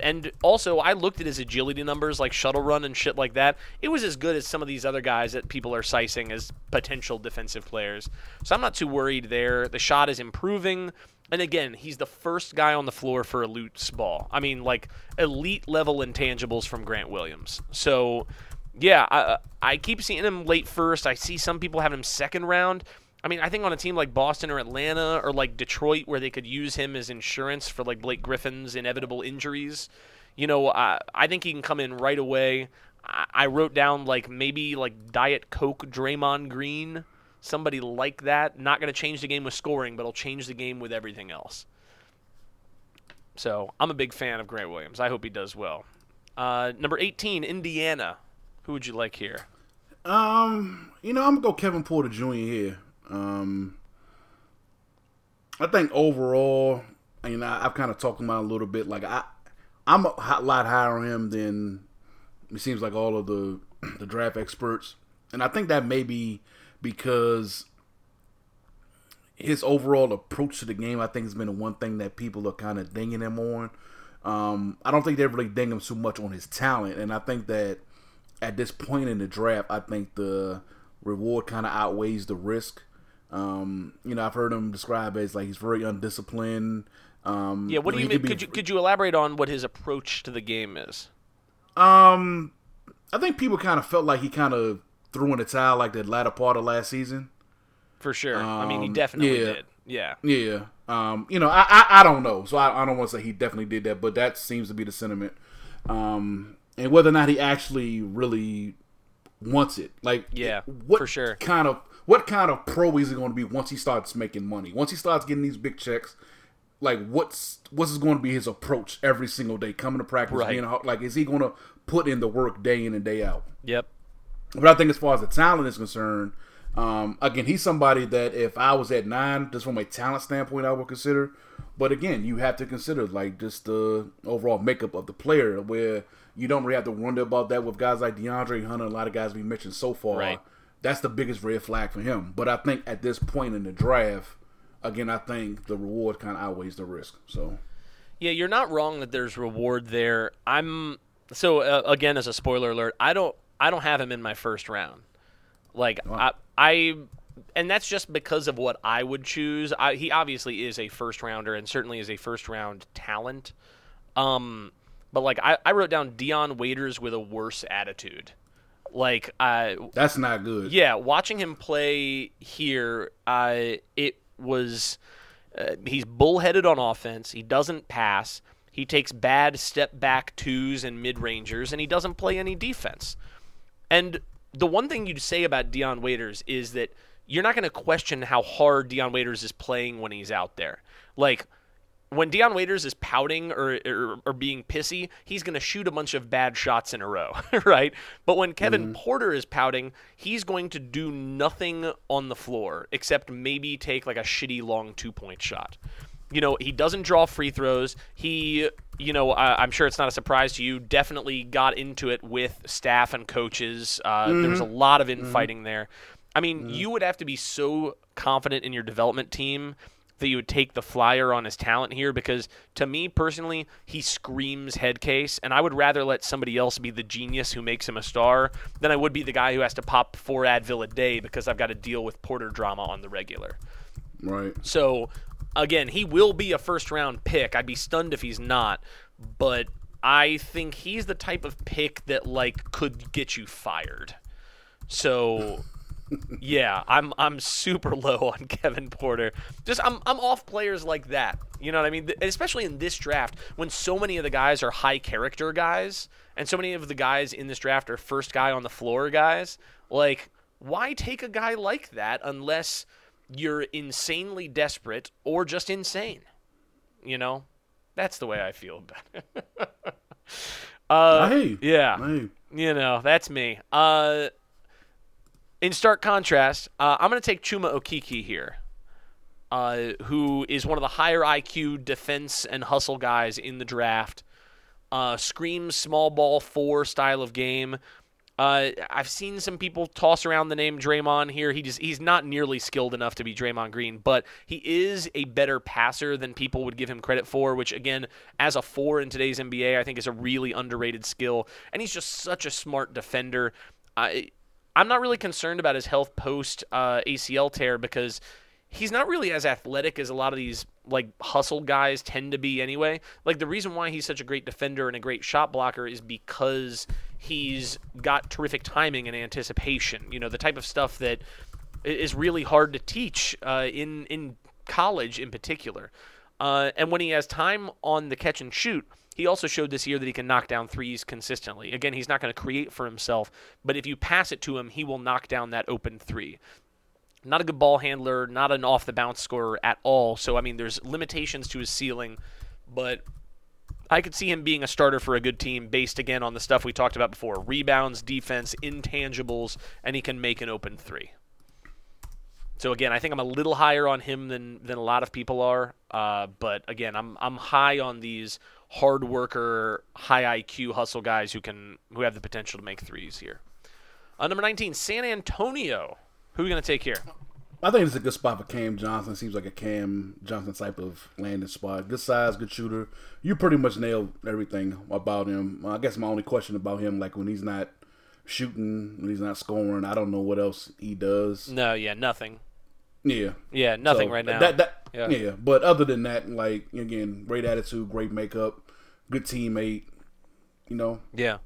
And also, I looked at his agility numbers, like shuttle run and shit like that. It was as good as some of these other guys that people are sizing as potential defensive players. So I'm not too worried there. The shot is improving. and again, he's the first guy on the floor for elite ball. I mean, like elite level intangibles from Grant Williams. So, yeah, I, I keep seeing him late first. I see some people having him second round. I mean, I think on a team like Boston or Atlanta or like Detroit, where they could use him as insurance for like Blake Griffin's inevitable injuries, you know, I, I think he can come in right away. I, I wrote down like maybe like Diet Coke Draymond Green somebody like that. Not going to change the game with scoring, but it'll change the game with everything else. So I'm a big fan of Grant Williams. I hope he does well. Uh, number 18, Indiana. Who would you like here? Um, you know, I'm gonna go Kevin Porter Jr. here. Um, I think overall, you know, I've kind of talked about a little bit. Like I, I'm a lot higher on him than it seems like all of the the draft experts, and I think that may be because his overall approach to the game, I think, has been the one thing that people are kind of dinging him on. Um, I don't think they really ding him too much on his talent, and I think that at this point in the draft, I think the reward kind of outweighs the risk. Um, you know, I've heard him described as like he's very undisciplined. Um, yeah, what do you mean? Could, could you could you elaborate on what his approach to the game is? Um, I think people kind of felt like he kind of threw in the towel like the latter part of last season. For sure. Um, I mean, he um, definitely yeah, did. Yeah. Yeah. Um, you know, I, I, I don't know, so I, I don't want to say he definitely did that, but that seems to be the sentiment. Um, and whether or not he actually really wants it, like, yeah, what for sure. Kind of what kind of pro is he going to be once he starts making money? Once he starts getting these big checks, like what's what's going to be his approach every single day, coming to practice, right. being like, is he going to put in the work day in and day out? Yep. But I think as far as the talent is concerned, um, again, he's somebody that if I was at nine, just from a talent standpoint, I would consider. But again, you have to consider like just the overall makeup of the player, where you don't really have to wonder about that with guys like DeAndre Hunter, a lot of guys we mentioned so far. Right. That's the biggest red flag for him. But I think at this point in the draft, again, I think the reward kind of outweighs the risk. So. Yeah, you're not wrong that there's reward there. I'm so uh, again as a spoiler alert, I don't I don't have him in my first round. Like wow. I, I, and that's just because of what I would choose. I, he obviously is a first rounder and certainly is a first round talent. Um, but like I, I wrote down Dion Waiters with a worse attitude. Like I, that's not good. Yeah, watching him play here, uh, it was. Uh, he's bullheaded on offense. He doesn't pass. He takes bad step back twos and mid rangers, and he doesn't play any defense. And the one thing you'd say about Dion Waiters is that you're not going to question how hard Dion Waiters is playing when he's out there. Like when Dion Waiters is pouting or, or, or being pissy, he's going to shoot a bunch of bad shots in a row, right? But when Kevin mm-hmm. Porter is pouting, he's going to do nothing on the floor except maybe take like a shitty long two point shot you know, he doesn't draw free throws. He, you know, uh, I'm sure it's not a surprise to you, definitely got into it with staff and coaches. Uh, mm-hmm. There was a mm-hmm. lot of mm-hmm. infighting mm-hmm. there. I mean, mm-hmm. you would have to be so confident in your development team that you would take the flyer on his talent here because to me personally, he screams head case, and I would rather let somebody else be the genius who makes him a star than I would be the guy who has to pop four Advil a day because I've got to deal with Porter drama on the regular. Right. So again, he will be a first round pick. I'd be stunned if he's not, but I think he's the type of pick that like could get you fired. So yeah, I'm I'm super low on Kevin Porter. Just I'm I'm off players like that. You know what I mean? Especially in this draft when so many of the guys are high character guys and so many of the guys in this draft are first guy on the floor guys. Like why take a guy like that unless you're insanely desperate or just insane. You know, that's the way I feel about it. uh, hey, yeah, hey. you know, that's me. Uh, in stark contrast, uh, I'm going to take Chuma Okeke here, uh, who is one of the higher IQ defense and hustle guys in the draft. Uh, screams small ball four style of game. Uh, I've seen some people toss around the name Draymond here. He just he's not nearly skilled enough to be Draymond Green, but he is a better passer than people would give him credit for. Which again, as a four in today's NBA, I think is a really underrated skill. And he's just such a smart defender. I I'm not really concerned about his health post uh, ACL tear because he's not really as athletic as a lot of these like hustle guys tend to be anyway. Like the reason why he's such a great defender and a great shot blocker is because he's got terrific timing and anticipation. You know, the type of stuff that is really hard to teach uh, in in college in particular. Uh, and when he has time on the catch and shoot, he also showed this year that he can knock down threes consistently. Again, he's not going to create for himself, but if you pass it to him, he will knock down that open three. Not a good ball handler, not an off the bounce scorer at all. So, I mean, there's limitations to his ceiling, but I could see him being a starter for a good team based again on the stuff we talked about before rebounds, defense, intangibles, and he can make an open three. So again, I think I'm a little higher on him than than a lot of people are. Uh, but again, I'm I'm high on these hard worker, high IQ hustle guys who can who have the potential to make threes here. Uh, number 19, San Antonio. Who are we gonna take here? I think it's a good spot for Cam Johnson. Seems like a Cam Johnson type of landing spot. Good size, good shooter. You pretty much nailed everything about him. I guess my only question about him, like when he's not shooting, when he's not scoring, I don't know what else he does. No, yeah, nothing. Yeah, Yeah, nothing So, right now. That, that, Yeah. yeah. But other than that, like again, great attitude, great makeup, good teammate. You know, Yeah.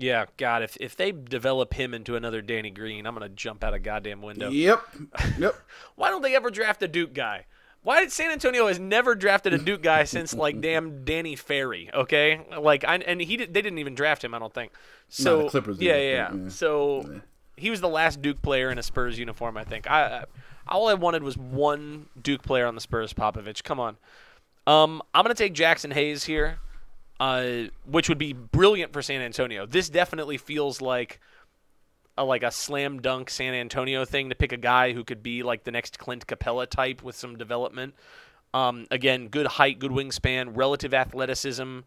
Yeah, God, if if they develop him into another Danny Green, I'm gonna jump out a goddamn window. yep, yep. Why don't they ever draft a Duke guy? Why did San Antonio has never drafted a Duke guy since like damn Danny Ferry? Okay, like I and he did, they didn't even draft him. I don't think. So the Clippers yeah, yeah, yeah. but, yeah. So he was the last Duke player in a Spurs uniform. I think. I, I all I wanted was one Duke player on the Spurs. Popovich, come on. Um, I'm gonna take Jaxson Hayes here, uh, which would be brilliant for San Antonio. This definitely feels like a, like a slam dunk San Antonio thing to pick a guy who could be like the next Clint Capela type with some development. Um, again, good height, good wingspan, relative athleticism.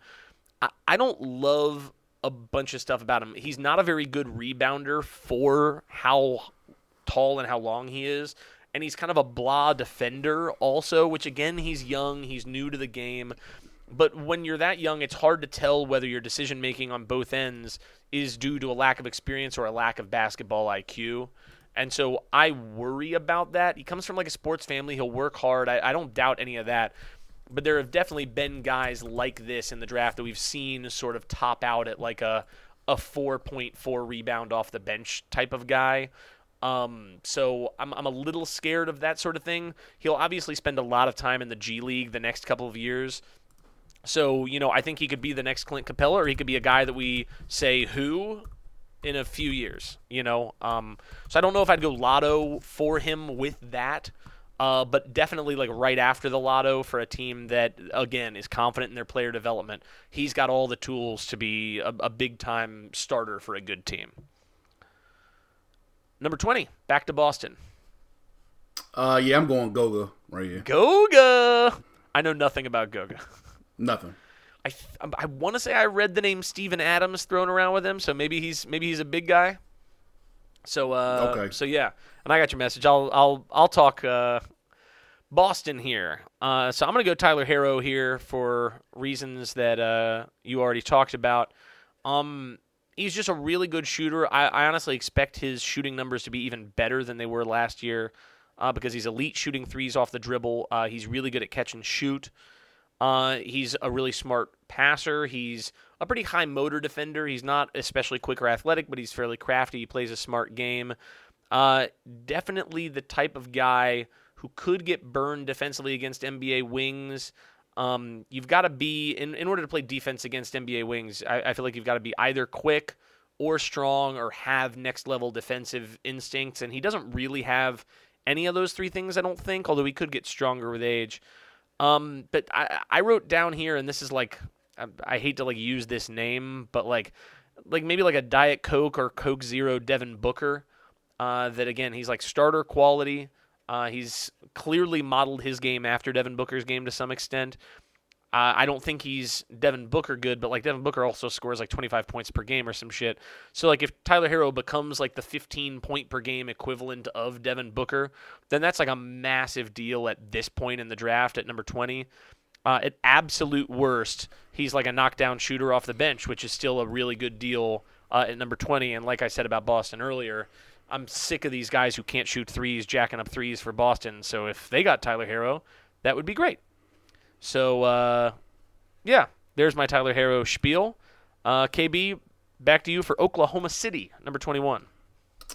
I, I don't love a bunch of stuff about him. He's not a very good rebounder for how tall and how long he is. And he's kind of a blah defender also, which again, he's young, he's new to the game. But when you're that young, it's hard to tell whether your decision making on both ends is due to a lack of experience or a lack of basketball IQ. And so I worry about that. He comes from like a sports family. He'll work hard. I, I don't doubt any of that. But there have definitely been guys like this in the draft that we've seen sort of top out at like a a 4.4 rebound off the bench type of guy. Um, so I'm, I'm a little scared of that sort of thing. He'll obviously spend a lot of time in the G League the next couple of years. So, you know, I think he could be the next Clint Capela, or he could be a guy that we say who in a few years, you know. Um, so I don't know if I'd go lotto for him with that, uh, but definitely like right after the lotto for a team that, again, is confident in their player development. He's got all the tools to be a, a big time starter for a good team. Number 20, back to Boston. Uh, yeah, I'm going Goga right here. Goga! I know nothing about Goga. Nothing. I th- I want to say I read the name Steven Adams thrown around with him, so maybe he's maybe he's a big guy. So uh, Okay. so yeah, and I got your message. I'll I'll I'll talk uh, Boston here. Uh, so I'm gonna go Tyler Herro here for reasons that uh, you already talked about. Um, he's just a really good shooter. I, I honestly expect his shooting numbers to be even better than they were last year, uh, because he's elite shooting threes off the dribble. Uh, he's really good at catch and shoot. Uh, he's a really smart passer. He's a pretty high motor defender. He's not especially quick or athletic, but he's fairly crafty. He plays a smart game. Uh, definitely the type of guy who could get burned defensively against NBA wings. Um, you've got to be in, in order to play defense against NBA wings. I, I feel like you've got to be either quick or strong or have next level defensive instincts, and he doesn't really have any of those three things. I don't think, although he could get stronger with age. Um, but I, I wrote down here, and this is like, I, I hate to like use this name, but like, like maybe like a Diet Coke or Coke Zero Devin Booker. Uh, that again, he's like starter quality. Uh, he's clearly modeled his game after Devin Booker's game to some extent. Uh, I don't think he's Devin Booker good, but like Devin Booker also scores like 25 points per game or some shit. So like if Tyler Herro becomes like the 15 point per game equivalent of Devin Booker, then that's like a massive deal at this point in the draft at number 20. Uh, at absolute worst, he's like a knockdown shooter off the bench, which is still a really good deal uh, at number 20. And like I said about Boston earlier, I'm sick of these guys who can't shoot threes, jacking up threes for Boston. So if they got Tyler Herro, that would be great. So uh, yeah, there's my Tyler Herro spiel. Uh, KB, back to you for Oklahoma City, number 21.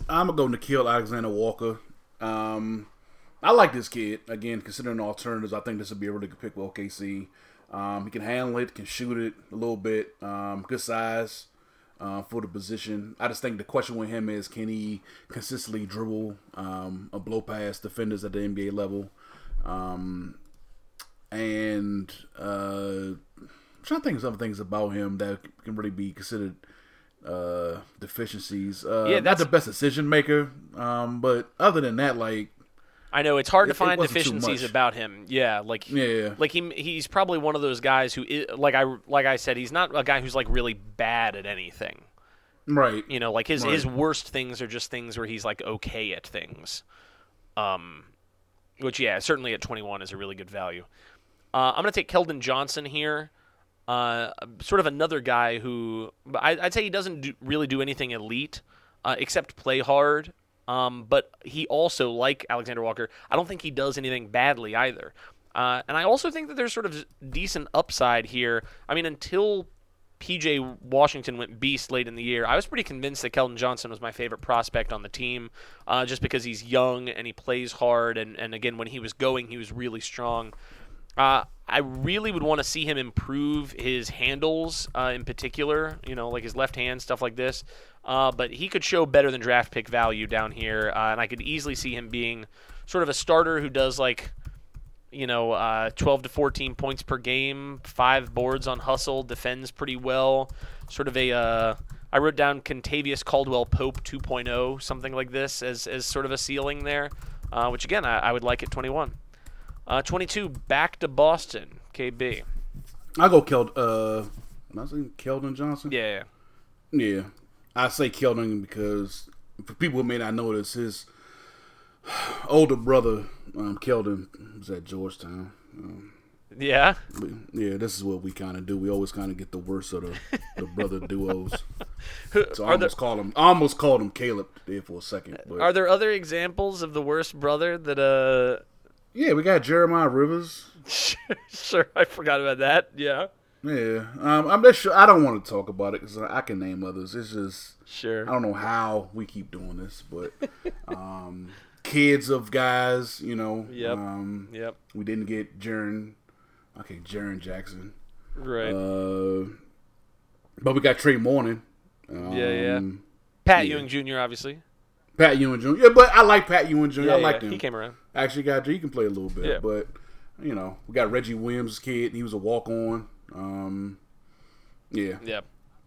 I'm gonna go Nickeil Alexander Walker. Um, I like this kid. Again, considering alternatives, I think this would be a really good pick with OKC. Um, he can handle it, can shoot it a little bit. Um, good size uh, for the position. I just think the question with him is can he consistently dribble um, a blow past defenders at the NBA level? Um, and uh, I'm trying to think of some things about him that can really be considered uh, deficiencies. Uh, Yeah, not the best decision maker, um, but other than that, like I know it's hard to It- it find deficiencies about him. Yeah, like Yeah. like he he's probably one of those guys who like I like I said he's not a guy who's like really bad at anything. right, You know, like his Right. his worst things are just things where he's like okay at things. Um, which yeah, certainly at 21 is a really good value. Uh, I'm gonna take Keldon Johnson here. Uh, sort of another guy who I, I'd say he doesn't do, really do anything elite uh, except play hard. Um, but he also, like Alexander Walker, I don't think he does anything badly either. Uh, and I also think that there's sort of decent upside here. I mean, until PJ Washington went beast late in the year, I was pretty convinced that Keldon Johnson was my favorite prospect on the team, uh, just because he's young and he plays hard. And, and again, when he was going, he was really strong. Uh, I really would want to see him improve his handles uh, in particular, you know, like his left hand, stuff like this. Uh, but he could show better than draft pick value down here, uh, and I could easily see him being sort of a starter who does like, you know, uh, 12 to 14 points per game, five boards on hustle, defends pretty well. Sort of a, uh, I wrote down Kentavious Caldwell Pope 2.0, something like this, as, as sort of a ceiling there, uh, which again, I, I would like at 21. Uh, 22, back to Boston. KB. I go Keld. Uh, am I saying Keldon Johnson? Yeah. Yeah, I say Keldon because for people who may not know this, his older brother um, Keldon was at Georgetown. Um, Yeah. yeah, this is what we kind of do. We always kind of get the worst of the, the brother duos. So I there, almost called him. I almost called him Caleb there for a second. But are there other examples of the worst brother that, uh, yeah, we got Jeremiah Rivers. sure, I forgot about that. Yeah. Yeah, um, I'm not sure. I don't want to talk about it because I can name others. It's just sure. I don't know how we keep doing this, but um, kids of guys, you know. Yep. Um, Yep. we didn't get Jaren. Okay, Jaren Jackson. Right. Uh, but we got Trey Mourning. Um, Yeah, yeah. Pat yeah. Ewing Jr., obviously. Pat Ewing Jr. Yeah, but I like Pat Ewing Jr. Yeah, I like yeah, him. He came around. Actually, got he can play a little bit, Yeah. but you know, we got Reggie Williams' kid. He was a walk on. Um, yeah, Yeah.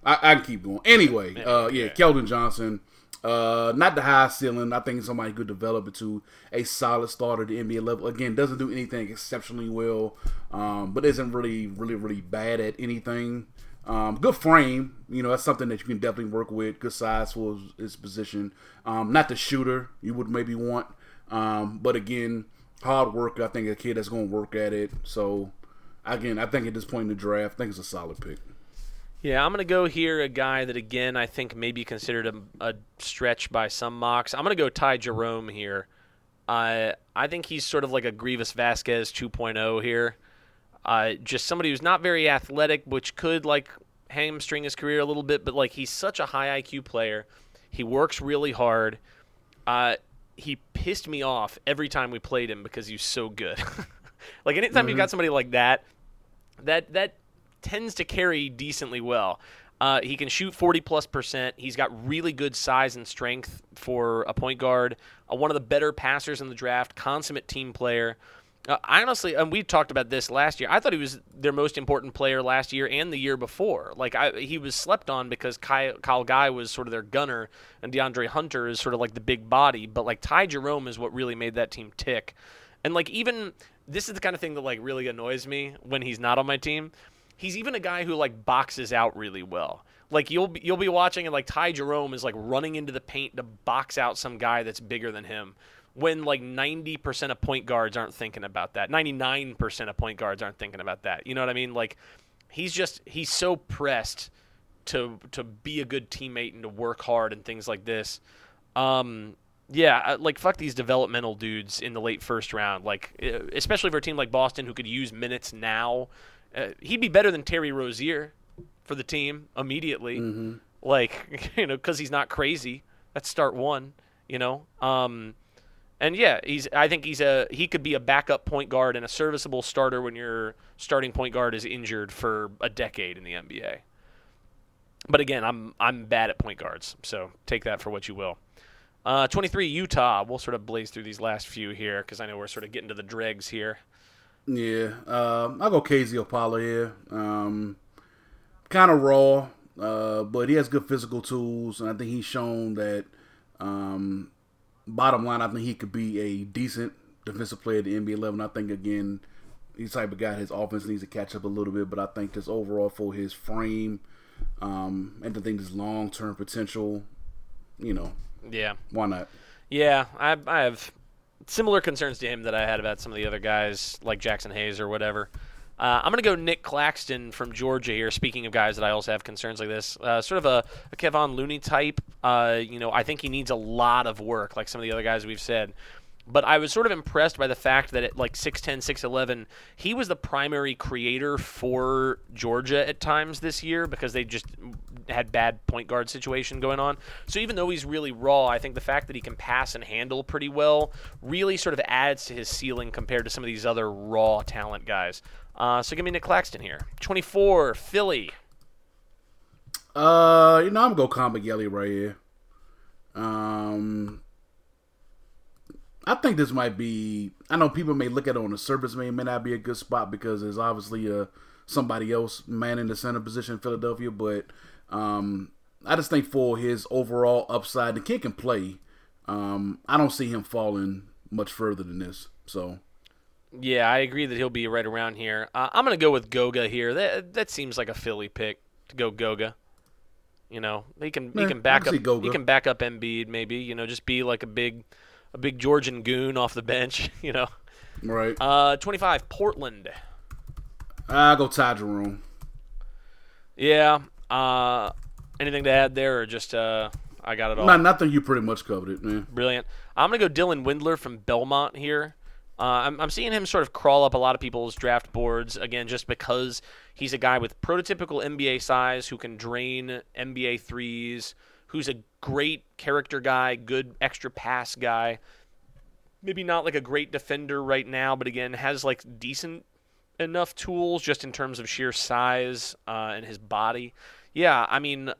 I, I can keep going. Anyway, uh, yeah, yeah. Keldon Johnson. Uh, not the high ceiling. I think somebody could develop it to a solid starter at the NBA level. Again, doesn't do anything exceptionally well, um, but isn't really, really, really bad at anything. Um, good frame, you know, that's something that you can definitely work with. Good size for his, his position. Um, not the shooter you would maybe want, um, but again, hard work. I think a kid that's going to work at it. So, again, I think at this point in the draft, I think it's a solid pick. Yeah, I'm going to go here a guy that, again, I think may be considered a, a stretch by some mocks. I'm going to go Ty Jerome here. Uh, I think he's sort of like a Greivis Vasquez 2.0 here. Uh, just somebody who's not very athletic, which could like hamstring his career a little bit, but like he's such a high IQ player. He works really hard. Uh, he pissed me off every time we played him because he's so good. like anytime you've got somebody like that, that that tends to carry decently well. Uh, he can shoot 40 plus percent. He's got really good size and strength for a point guard. Uh, one of the better passers in the draft. Consummate team player. Uh, honestly, and we talked about this last year. I thought he was their most important player last year and the year before. Like I, he was slept on because Kyle, Kyle Guy was sort of their gunner, and DeAndre Hunter is sort of like the big body. But like Ty Jerome is what really made that team tick. And like even this is the kind of thing that like really annoys me when he's not on my team. He's even a guy who like boxes out really well. Like you'll be, you'll be watching and like Ty Jerome is like running into the paint to box out some guy that's bigger than him. When like 90% of point guards aren't thinking about that. 99% of point guards aren't thinking about that. You know what I mean? Like he's just he's so pressed to to be a good teammate and to work hard and things like this. Um Yeah, like fuck these developmental dudes in the late first round. Like, especially for a team like Boston who could use minutes now. Uh, he'd be better than Terry Rozier for the team immediately. Mm-hmm. Like, you know, because he's not crazy. That's start one. You know, um, and yeah, he's. I think he's a. He could be a backup point guard and a serviceable starter when your starting point guard is injured for a decade in the NBA. But again, I'm I'm bad at point guards, so take that for what you will. Uh, 23 Utah. We'll sort of blaze through these last few here because I know we're sort of getting to the dregs here. Yeah, um, I'll go KZ Okpala here. Um, kind of raw, uh, but he has good physical tools, and I think he's shown that. Um, bottom line, I think he could be a decent defensive player at the NBA level. And I think again, he's type of guy his offense needs to catch up a little bit, but I think just overall for his frame, um, and I think his long term potential, you know, Yeah. why not? Yeah, I, I have similar concerns to him that I had about some of the other guys like Jaxson Hayes or whatever. Uh, I'm going to go Nick Claxton from Georgia here. Speaking of guys that I also have concerns like this, uh, sort of a, a Kevon Looney type. Uh, you know, I think he needs a lot of work, like some of the other guys we've said. But I was sort of impressed by the fact that at like 6'10, 6'11, he was the primary creator for Georgia at times this year because they just had bad point guard situation going on. So even though he's really raw, I think the fact that he can pass and handle pretty well really sort of adds to his ceiling compared to some of these other raw talent guys. Uh, so give me Nick Claxton here. 24, Philly. Uh, you know, I'm gonna go Kabengele right here. Um, I think this might be. I know people may look at it on the surface, may may not be a good spot because there's obviously uh somebody else man in the center position in Philadelphia, but um, I just think for his overall upside, the kid can play. Um, I don't see him falling much further than this. So Yeah, I agree that he'll be right around here. Uh, I'm going to go with Goga here. That that seems like a Philly pick to go Goga. You know, he can he can back can up Goga. he can back up Embiid maybe. You know, just be like a big a big Georgian goon off the bench. You know, right, uh, 25 Portland. I go Ty Jerome. Yeah. Uh, anything to add there, or just uh, I got it all. Not nothing. You pretty much covered it, man. Brilliant. I'm going to go Dylan Windler from Belmont here. Uh, I'm, I'm seeing him sort of crawl up a lot of people's draft boards again, just because he's a guy with prototypical NBA size who can drain NBA threes, who's a great character guy, good extra pass guy. Maybe not like a great defender right now, but again has like decent enough tools just in terms of sheer size uh, and his body. Yeah, I mean,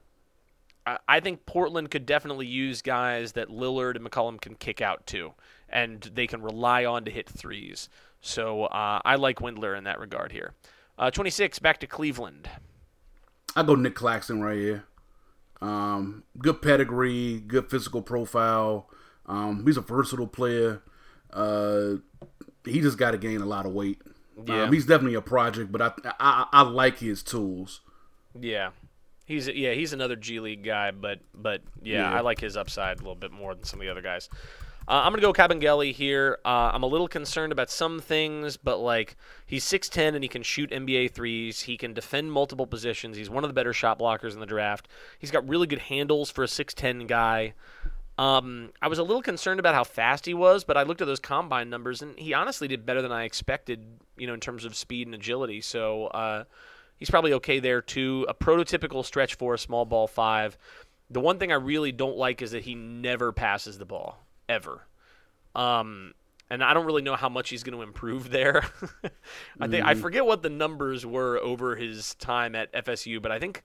I- think Portland could definitely use guys that Lillard and McCollum can kick out to, and they can rely on to hit threes. So uh, I like Windler in that regard here. Uh, 26, back to Cleveland. I go Nick Claxton right here. Um, good pedigree, good physical profile. Um, he's a versatile player. Uh, he just got to gain a lot of weight. Yeah. Um, he's definitely a project, but I, I I like his tools. Yeah, he's yeah he's another G League guy, but but yeah, Yeah. I like his upside a little bit more than some of the other guys. Uh, I'm gonna go Kabengele here. Uh, I'm a little concerned about some things, but like he's 6'10 and he can shoot NBA threes. He can defend multiple positions. He's one of the better shot blockers in the draft. He's got really good handles for a 6'10 guy. Um, I was a little concerned about how fast he was, but I looked at those combine numbers, and he honestly did better than I expected. You know, in terms of speed and agility. So uh, he's probably okay there too. A prototypical stretch for a small ball five. The one thing I really don't like is that he never passes the ball ever. Um, and I don't really know how much he's going to improve there. I think I forget what the numbers were over his time at FSU, but I think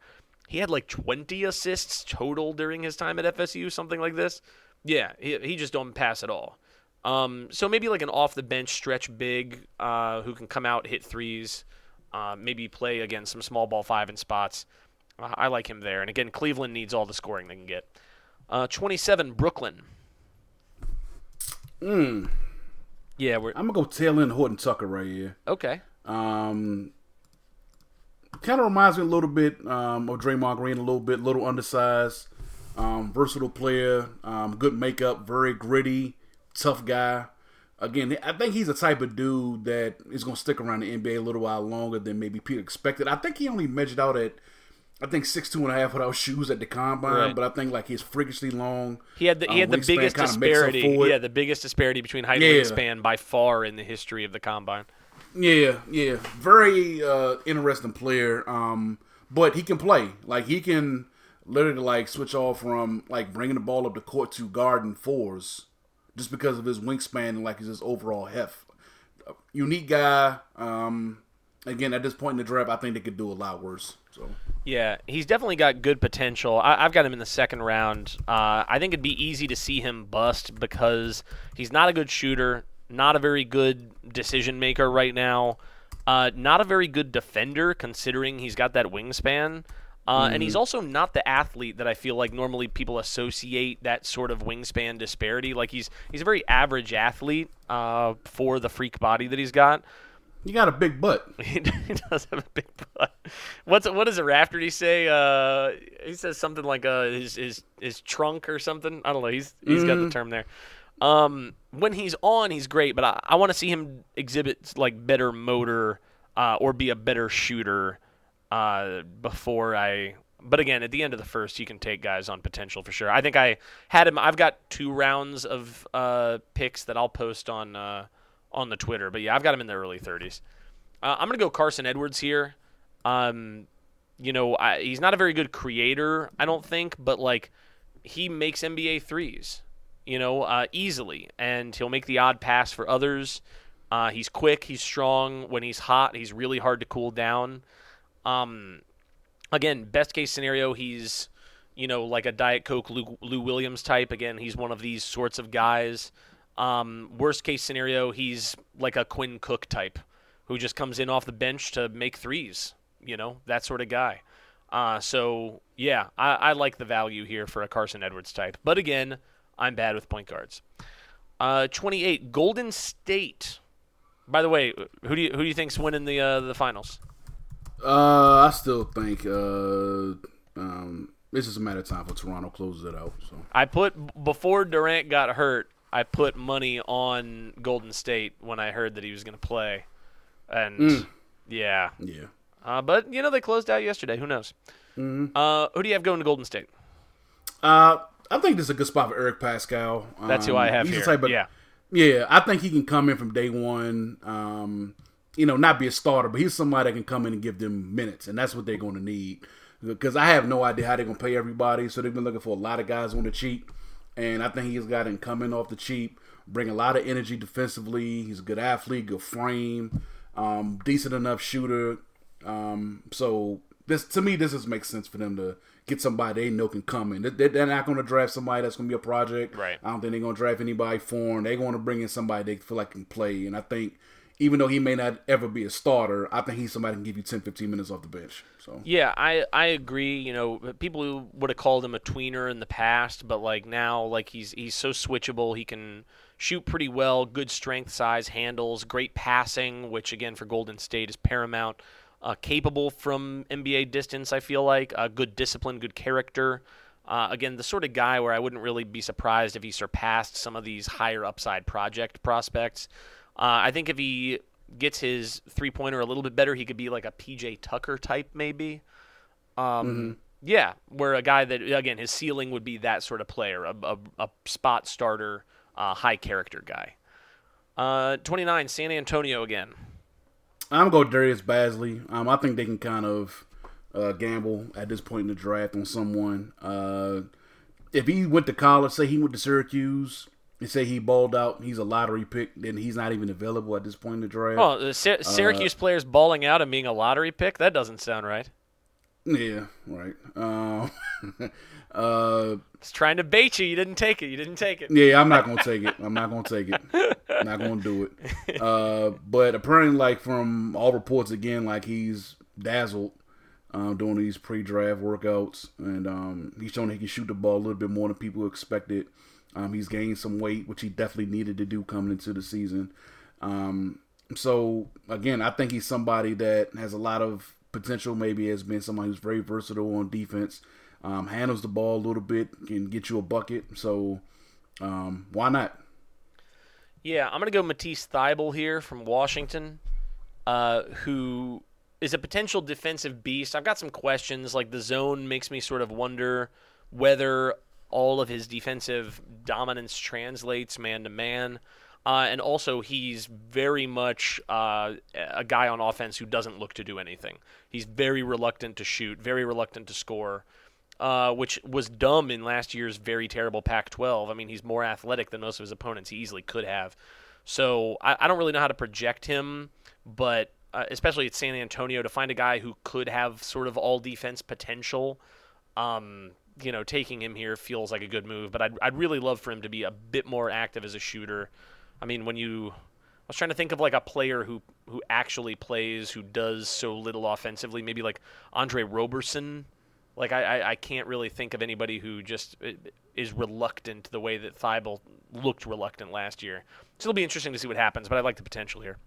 he had like 20 assists total during his time at FSU, something like this. Yeah, he, he just don't pass at all. Um, so maybe like an off the bench stretch big uh, who can come out hit threes, uh, maybe play again some small ball five in spots. Uh, I like him there. And again, Cleveland needs all the scoring they can get. Uh, 27 Brooklyn. Mm. Yeah, we're I'm gonna go Talen Horton Tucker right here. okay. Um, kind of reminds me a little bit um, of Draymond Green, a little bit, little undersized, um, versatile player, um, good makeup, very gritty, tough guy. Again, I think he's the type of dude that is going to stick around the NBA a little while longer than maybe people expected. I think he only measured out at I think six two and a half without shoes at the combine, Right. but I think like his freakishly long. He had the, he um, had the biggest kinda makes up disparity. Yeah, the biggest disparity between height Yeah. and wingspan by far in the history of the combine. Yeah, yeah, very uh, interesting player. Um, but he can play. Like he can literally like switch off from like bringing the ball up the court to guarding fours, just because of his wingspan and like his overall heft. Unique guy. Um, again, at this point in the draft, I think they could do a lot worse. So Yeah, he's definitely got good potential. I, I've got him in the second round. Uh, I think it'd be easy to see him bust because he's not a good shooter, not a very good decision maker right now, uh, not a very good defender considering he's got that wingspan. Uh, And he's also not the athlete that I feel like normally people associate that sort of wingspan disparity. Like he's he's a very average athlete uh, for the freak body that he's got. You got a big butt. He does have a big butt. What's what does a rafter he say? Uh, he says something like uh, his his his trunk or something. I don't know. He's he's got the term there. Um, when he's on, he's great, but I, I want to see him exhibit like better motor uh, or be a better shooter uh, before I. But again, at the end of the first, you can take guys on potential for sure. I think I had him. I've got two rounds of uh, picks that I'll post on uh, on the Twitter. But yeah, I've got him in the early 30s. Uh, I'm gonna go Carson Edwards here. Um, you know, I, he's not a very good creator, I don't think, but like he makes NBA threes, you know, uh, easily, and he'll make the odd pass for others. Uh, he's quick, he's strong. When he's hot, he's really hard to cool down. Um, again, best case scenario, he's you know like a Diet Coke Lou, Lou Williams type. Again, he's one of these sorts of guys. Um, worst case scenario, he's like a Quinn Cook type, who just comes in off the bench to make threes. You know that sort of guy. Uh, so yeah, I, I like the value here for a Carson Edwards type. But again, I'm bad with point guards. Uh, 28, Golden State. By the way, who do you who do you think's winning the uh, the finals? Uh, I still think uh, um, it's just a matter of time for Toronto closes it out. So I put before Durant got hurt. I put money on Golden State when I heard that he was going to play, and yeah. yeah, Uh, but you know they closed out yesterday. Who knows? Uh, who do you have going to Golden State? uh, I think this is a good spot for Eric Paschall. That's who Um, I have he's the here. type of- yeah, Yeah, I think he can come in from day one. Um, you know, not be a starter, but he's somebody that can come in and give them minutes, and that's what they're going to need. Because I have no idea how they're going to pay everybody, so they've been looking for a lot of guys on the cheap, and I think he's got him coming off the cheap, bring a lot of energy defensively. He's a good athlete, good frame, um, decent enough shooter. Um, so this to me, this just makes sense for them to get somebody they know can come in. They- They're not going to draft somebody that's going to be a project. Right. I don't think they're going to draft anybody foreign. They're going to bring in somebody they feel like can play. And I think even though he may not ever be a starter, I think he's somebody that can give you 10, 15 minutes off the bench. So yeah. I I agree. You know, people would have called him a tweener in the past, but like now, like he's he's so switchable. He can shoot pretty well. Good strength, size, handles, great passing, which again for Golden State is paramount. Uh, capable from NBA distance, I feel like. Uh, good discipline, good character. Uh, again, the sort of guy where I wouldn't really be surprised if he surpassed some of these higher upside project prospects. Uh, I think if he gets his three pointer a little bit better, he could be like a PJ Tucker type, maybe. Um, Yeah, where a guy that again his ceiling would be that sort of player, a, a, a spot starter, uh, high character guy. Uh, 29, San Antonio again. I'm going to go Darius Bazley. Um, I think they can kind of uh, gamble at this point in the draft on someone. Uh, if he went to college, say he went to Syracuse, and say he balled out, he's a lottery pick, then he's not even available at this point in the draft. Oh, the Sy- Syracuse players balling out and being a lottery pick? That doesn't sound right. Yeah, right. Um, uh, It's trying to bait you. You didn't take it. You didn't take it. yeah, I'm not gonna take it. I'm not gonna take it. I'm not gonna do it. Uh, but apparently, like from all reports, again, like he's dazzled um, doing these pre-draft workouts, and um, he's shown he can shoot the ball a little bit more than people expected. Um, he's gained some weight, which he definitely needed to do coming into the season. Um, so again, I think he's somebody that has a lot of potential. Maybe has been somebody who's very versatile on defense, um, handles the ball a little bit, can get you a bucket. So um, why not? Yeah, I'm gonna go Matisse Thybulle here from Washington, uh, who is a potential defensive beast. I've got some questions. Like the zone makes me sort of wonder whether all of his defensive dominance translates man to man. Uh, and also, he's very much uh, a guy on offense who doesn't look to do anything. He's very reluctant to shoot, very reluctant to score, uh, which was dumb in last year's very terrible Pac 12. I mean, he's more athletic than most of his opponents. He easily could have. So I, I don't really know how to project him, but uh, especially at San Antonio, to find a guy who could have sort of all defense potential. Um, you know, taking him here feels like a good move, but I'd, I'd really love for him to be a bit more active as a shooter. I mean, when you, I was trying to think of like a player who who actually plays, who does so little offensively, maybe like Andre Roberson. Like I, I, I can't really think of anybody who just uh, is reluctant the way that Thybulle looked reluctant last year. So it'll be interesting to see what happens, but I like the potential here.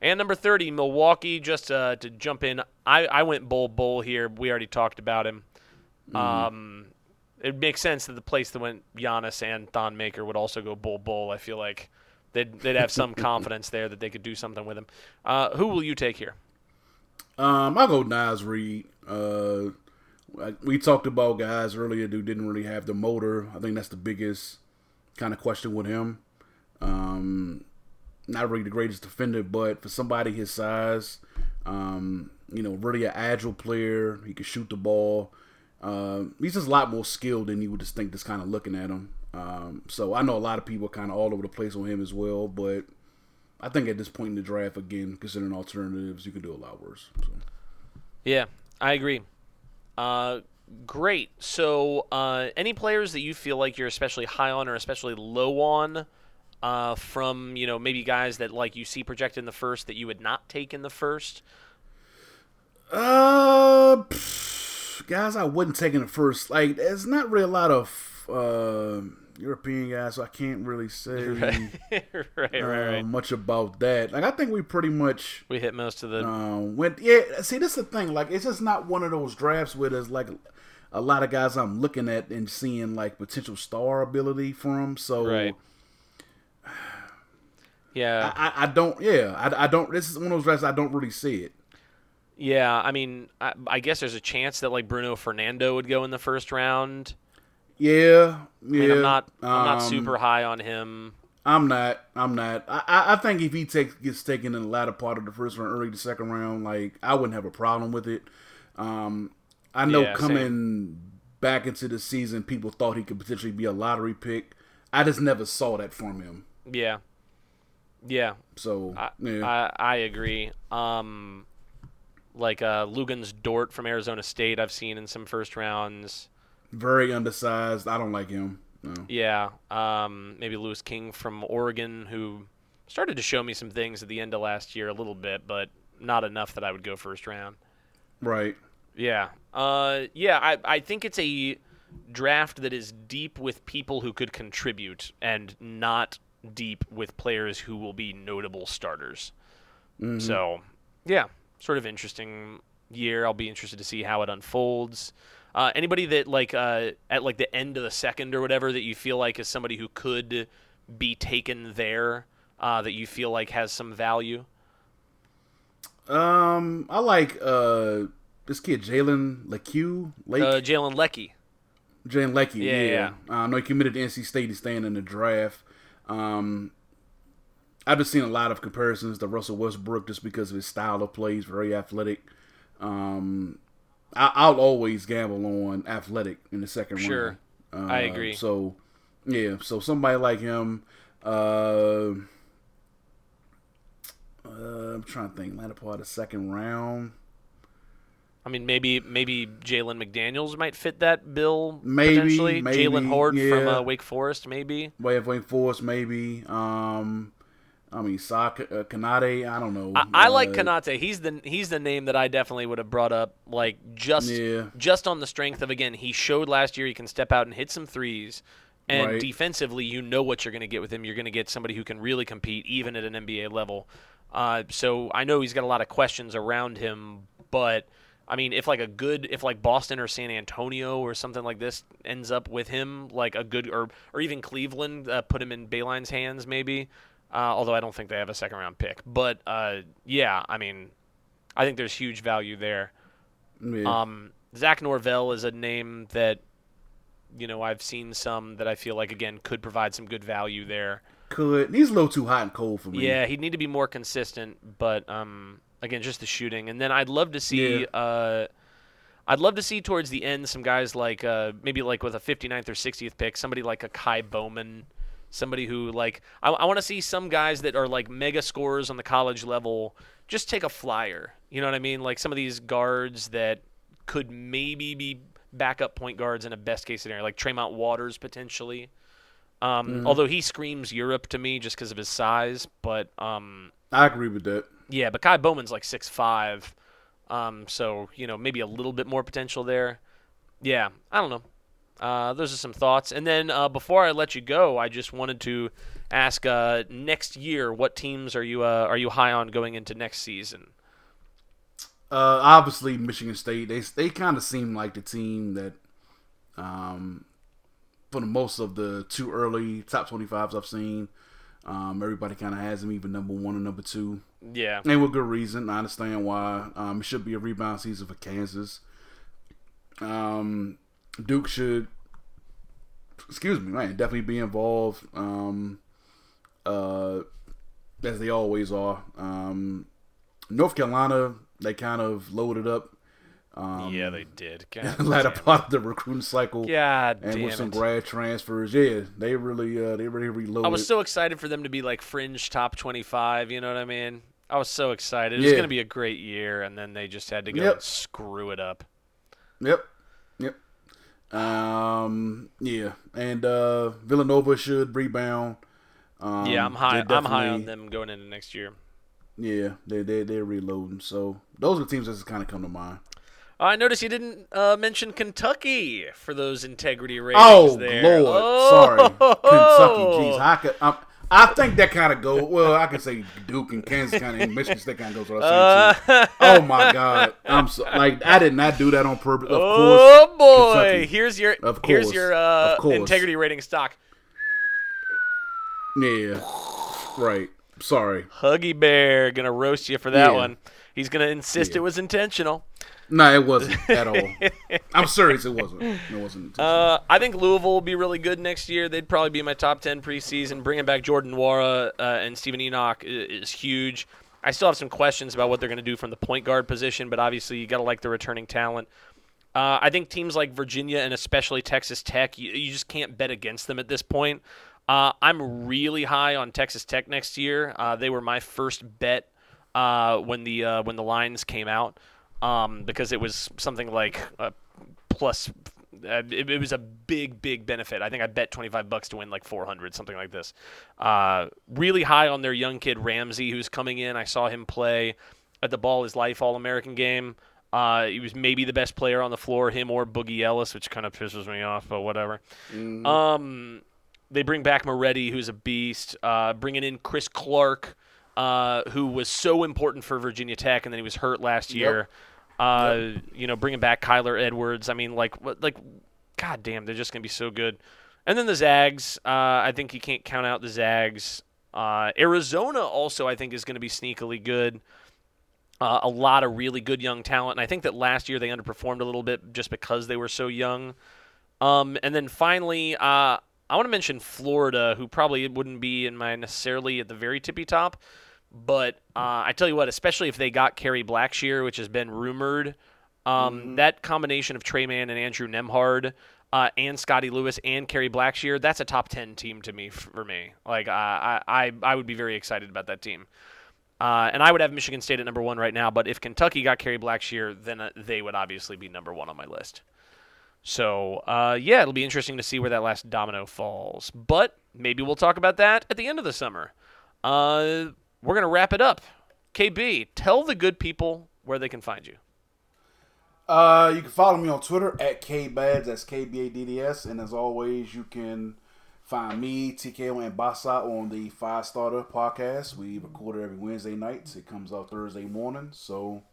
And number 30, Milwaukee, just uh, to jump in, I, I went Bol Bol here. We already talked about him. Mm-hmm. Um, it makes sense that the place that went Giannis and Thon Maker would also go Bol Bol. I feel like they'd, they'd have some confidence there that they could do something with him. Uh, who will you take here? Um, I'll go Naz Reid. Uh, we talked about guys earlier who didn't really have the motor. I think that's the biggest kind of question with him. Um, not really the greatest defender, but for somebody his size, um, you know, really an agile player. He can shoot the ball. Uh, he's just a lot more skilled than you would just think just kind of looking at him. Um, so I know a lot of people kind of all over the place on him as well, but I think at this point in the draft, again, considering alternatives, you can do a lot worse. So. Yeah, I agree. Uh, great. So, uh, any players that you feel like you're especially high on or especially low on uh, from you know maybe guys that like you see projected in the first that you would not take in the first? Uh, pff, guys, I wouldn't take in the first. Like, there's not really a lot of uh, European guys, so I can't really say right, right, uh, right, much about that. Like, I think we pretty much we hit most of the uh, went. Yeah, see, this is the thing. Like, it's just not one of those drafts where there's like a lot of guys I'm looking at and seeing like potential star ability from. So. Right yeah, I, I don't. Yeah, I, I don't. This is one of those drafts I don't really see it. Yeah, I mean, I, I, guess there's a chance that like Bruno Fernando would go in the first round. Yeah, yeah. I mean, I'm not. I'm um, not super high on him. I'm not. I'm not. I, I think if he takes gets taken in the latter part of the first round, early the second round, like I wouldn't have a problem with it. Um, I know yeah, coming same. back into the season, people thought he could potentially be a lottery pick. I just never saw that from him. Yeah, yeah. So I, yeah. I, I agree. Um, like uh, Luguentz Dort from Arizona State, I've seen in some first rounds. Very undersized. I don't like him. No. Yeah. Um, maybe Louis King from Oregon, who started to show me some things at the end of last year a little bit, but not enough that I would go first round. Right. Yeah. Uh, yeah. I I think it's a draft that is deep with people who could contribute and not deep with players who will be notable starters. Mm-hmm. So, yeah, sort of interesting year. I'll be interested to see how it unfolds. Uh, anybody that like uh, at like the end of the second or whatever that you feel like is somebody who could be taken there uh, that you feel like has some value. Um, I like uh this kid Jalen Lecque. Lake. Uh, Jalen Lecque. Jalen Lecque. Yeah, yeah. yeah. Uh, I know he committed to NC State. He's staying in the draft. Um, I've just seen a lot of comparisons to Russell Westbrook just because of his style of play. He's very athletic. Um, I, will always gamble on athletic in the second sure. round. Uh, I agree. So, yeah, so somebody like him. Uh, uh, I'm trying to think. Latter part of the second round. I mean, maybe maybe Jalen McDaniels might fit that bill maybe, potentially. Maybe, Jaylen Hoard yeah. from uh, Wake Forest, maybe. Way of Wake Forest, maybe. Um, I mean, Sa uh, Konate. I don't know. I, I uh, like Konate. He's the he's the name that I definitely would have brought up. Like just yeah. just on the strength of again, he showed last year he can step out and hit some threes. And right. defensively, you know what you're going to get with him. You're going to get somebody who can really compete, even at an NBA level. Uh, so I know he's got a lot of questions around him, but I mean, if like a good, if like Boston or San Antonio or something like this ends up with him, like a good, or or even Cleveland, uh, put him in Beilein's hands, maybe. Uh, although I don't think they have a second round pick, but uh, yeah, I mean, I think there's huge value there. Yeah. Um, Zach Norvell is a name that, you know, I've seen some that I feel like again could provide some good value there. Could he's a little too hot and cold for me. Yeah, he'd need to be more consistent, but um, again, just the shooting, and then I'd love to see. Yeah. Uh, I'd love to see towards the end some guys like uh, maybe like with a 59th or 60th pick, somebody like a Ky Bowman, somebody who like I, I want to see some guys that are like mega scorers on the college level just take a flyer. You know what I mean? Like some of these guards that could maybe be backup point guards in a best case scenario, like Tremont Waters potentially. Um, Although he screams Europe to me just because of his size, but um, I agree with that. yeah, but Ky Bowman's like six five, um, so you know maybe a little bit more potential there. Yeah, I don't know. Uh, those are some thoughts. And then uh, before I let you go, I just wanted to ask: uh, next year, what teams are you uh, are you high on going into next season? Uh, obviously, Michigan State. They they kind of seem like the team that, um, for the most of the two early top twenty fives I've seen, um, everybody kind of has them even number one and number two, Yeah, and with good reason. I understand why. Um, it should be a rebound season for Kansas. Um, Duke should, excuse me, man, definitely be involved. Um, uh, as they always are. Um, North Carolina, they kind of loaded up. Um, yeah, they did. God latter part of the recruiting cycle, God and damn with some it. grad transfers, yeah, they really, uh, they really reloaded. I was so excited for them to be like fringe top 25, you know what I mean? I was so excited. It was going to be a great year, and then they just had to go Yep. screw it up. Yep. Um. Yeah. And uh, Villanova should rebound. Um, yeah, I'm high. I'm high on them going into next year. Yeah, they they they're reloading. So those are the teams that's kind of come to mind. I noticed you didn't uh, mention Kentucky for those integrity ratings. Oh there. Lord, Oh! sorry, Kentucky. Jeez, I could. I, I think that kind of go. Well, I can say Duke and Kansas kind of Michigan State kind of goes what I say too. Uh, Oh my God, I'm so like I did not do that on purpose. Of course, oh boy! Kentucky. Here's your Of course, here's your uh, Of course. integrity rating stock. yeah, right. Sorry. Huggy Bear gonna roast you for that Yeah. one. He's gonna insist Yeah. it was intentional. No, it wasn't at all. I'm serious. It wasn't. It wasn't. Uh, I think Louisville will be really good next year. They'd probably be my top ten preseason. Bringing back Jordan Nwora uh, and Steven Enoch is, is huge. I still have some questions about what they're going to do from the point guard position, but obviously you got to like the returning talent. Uh, I think teams like Virginia and especially Texas Tech, you, you just can't bet against them at this point. Uh, I'm really high on Texas Tech next year. Uh, they were my first bet uh, when the when the lines came out um, because it was something like a plus. Uh, it, it was a big, big benefit. I think I bet 25 bucks to win like 400, something like this. Uh, really high on their young kid Ramsey, who's coming in. I saw him play at the Ball Is Life All American game. Uh, he was maybe the best player on the floor, him or Boogie Ellis, which kind of pisses me off, but whatever. Um, they bring back Moretti, who's a beast. Uh, bringing in Chris Clarke, uh, who was so important for Virginia Tech, and then he was hurt last year. Uh, You know, bringing back Kyler Edwards. I mean, like, what, like, god damn, they're just gonna be so good. And then the Zags. Uh, I think you can't count out the Zags. Uh, Arizona also, I think, is going to be sneakily good. Uh, a lot of really good young talent, and I think that last year they underperformed a little bit just because they were so young. Um, and then finally, uh, I want to mention Florida, who probably wouldn't be in my necessarily at the very tippy top, but uh, I tell you what, especially if they got Kerry Blackshear, which has been rumored, um, that combination of Tre Mann and Andrew Nembhard. Uh, and Scottie Lewis and Kerry Blackshear, that's a top ten team to me for me. Like uh, I, I, I would be very excited about that team. Uh, and I would have Michigan State at number one right now, but if Kentucky got Kerry Blackshear, then uh, they would obviously be number one on my list. So, uh, yeah, it'll be interesting to see where that last domino falls. But maybe we'll talk about that at the end of the summer. We're going to wrap it up. KB, tell the good people where they can find you. Uh, you can follow me on Twitter at kbadds. That's k b a d d s. And as always, you can find me TKO and Basa on the Five Starter podcast. We record it every Wednesday nights. It comes out Thursday morning. So,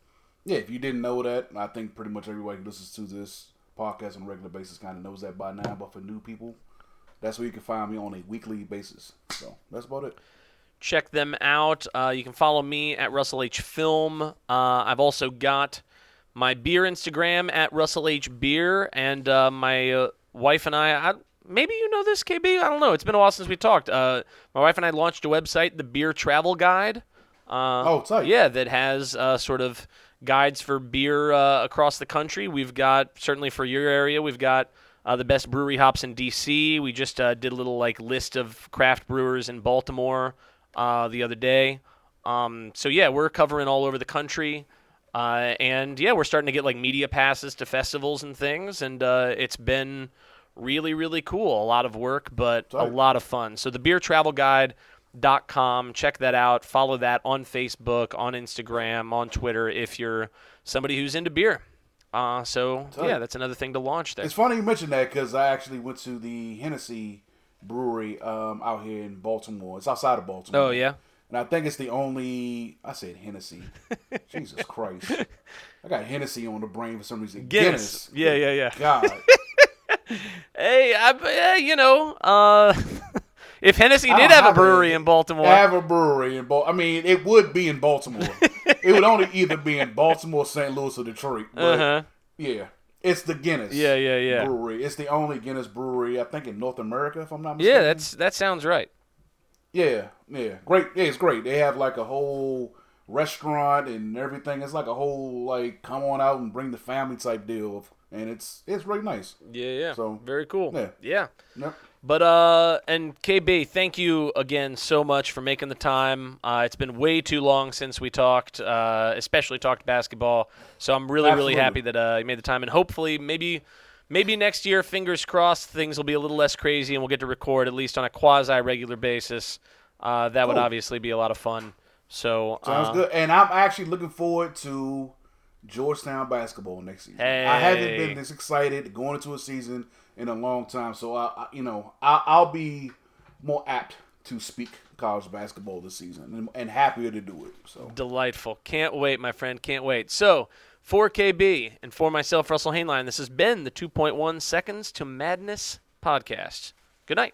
yeah, if you didn't know that, I think pretty much everybody who listens to this podcast on a regular basis kind of knows that by now. But for new people, that's where you can find me on a weekly basis. So that's about it. Check them out. Uh, you can follow me at Russell H Film. Uh, I've also got my beer Instagram at Russell H Beer, and uh, my uh, wife and I, I. Maybe you know this, KB. I don't know. It's been a while since we talked. Uh, my wife and I launched a website, the Beer Travel Guide. Uh, Oh, tight. Yeah, that has uh, sort of guides for beer uh, across the country. We've got certainly for your area, we've got uh, the best brewery hops in DC. We just uh, did a little like list of craft brewers in Baltimore uh, the other day. Um, so yeah, we're covering all over the country, uh, and yeah, we're starting to get like media passes to festivals and things, and uh, it's been really really cool. A lot of work, but a lot of fun. So the beer travel guide dot com check that out. Follow that on facebook on instagram on twitter if you're somebody who's into beer. Uh, so yeah that's another thing to launch there. It's funny you mentioned that because I actually went to the Hennessy Brewery um, out here in Baltimore. It's outside of Baltimore. oh yeah And I think it's the only. I said Hennessy. Jesus Christ. I got Hennessy on the brain for some reason. Guinness. Yeah, yeah, yeah. God. hey I, eh, you know uh, if hennessy did have a brewery in baltimore have a brewery in Baltimore. I mean, it would be in Baltimore. it would only either be in Baltimore, St. Louis, or Detroit. But uh-huh yeah, it's the Guinness. yeah yeah yeah Brewery. It's the only Guinness brewery I think in North America, if I'm not mistaken. yeah that's that sounds right Yeah, yeah, great. Yeah, it's great. They have like a whole restaurant and everything. It's like a whole like come on out and bring the family type deal, and it's it's really nice. yeah yeah So, very cool yeah. yeah Yep. But uh, and KB, thank you again so much for making the time. Uh, it's been way too long since we talked, uh, especially talked basketball. So I'm really, really happy that uh, you made the time, and hopefully, maybe, maybe next year, fingers crossed, things will be a little less crazy, and we'll get to record at least on a quasi regular basis. Uh, that would obviously be a lot of fun. So Sounds uh, good. And I'm actually looking forward to Georgetown basketball next season. I haven't been this excited going into a season in a long time. So I, I you know, I, I'll be more apt to speak college basketball this season, and, and happier to do it. So Delightful. Can't wait, my friend. Can't wait. So, for KB and for myself, Russell Hainline, this has been the 2.1 Seconds to Madness podcast. Good night.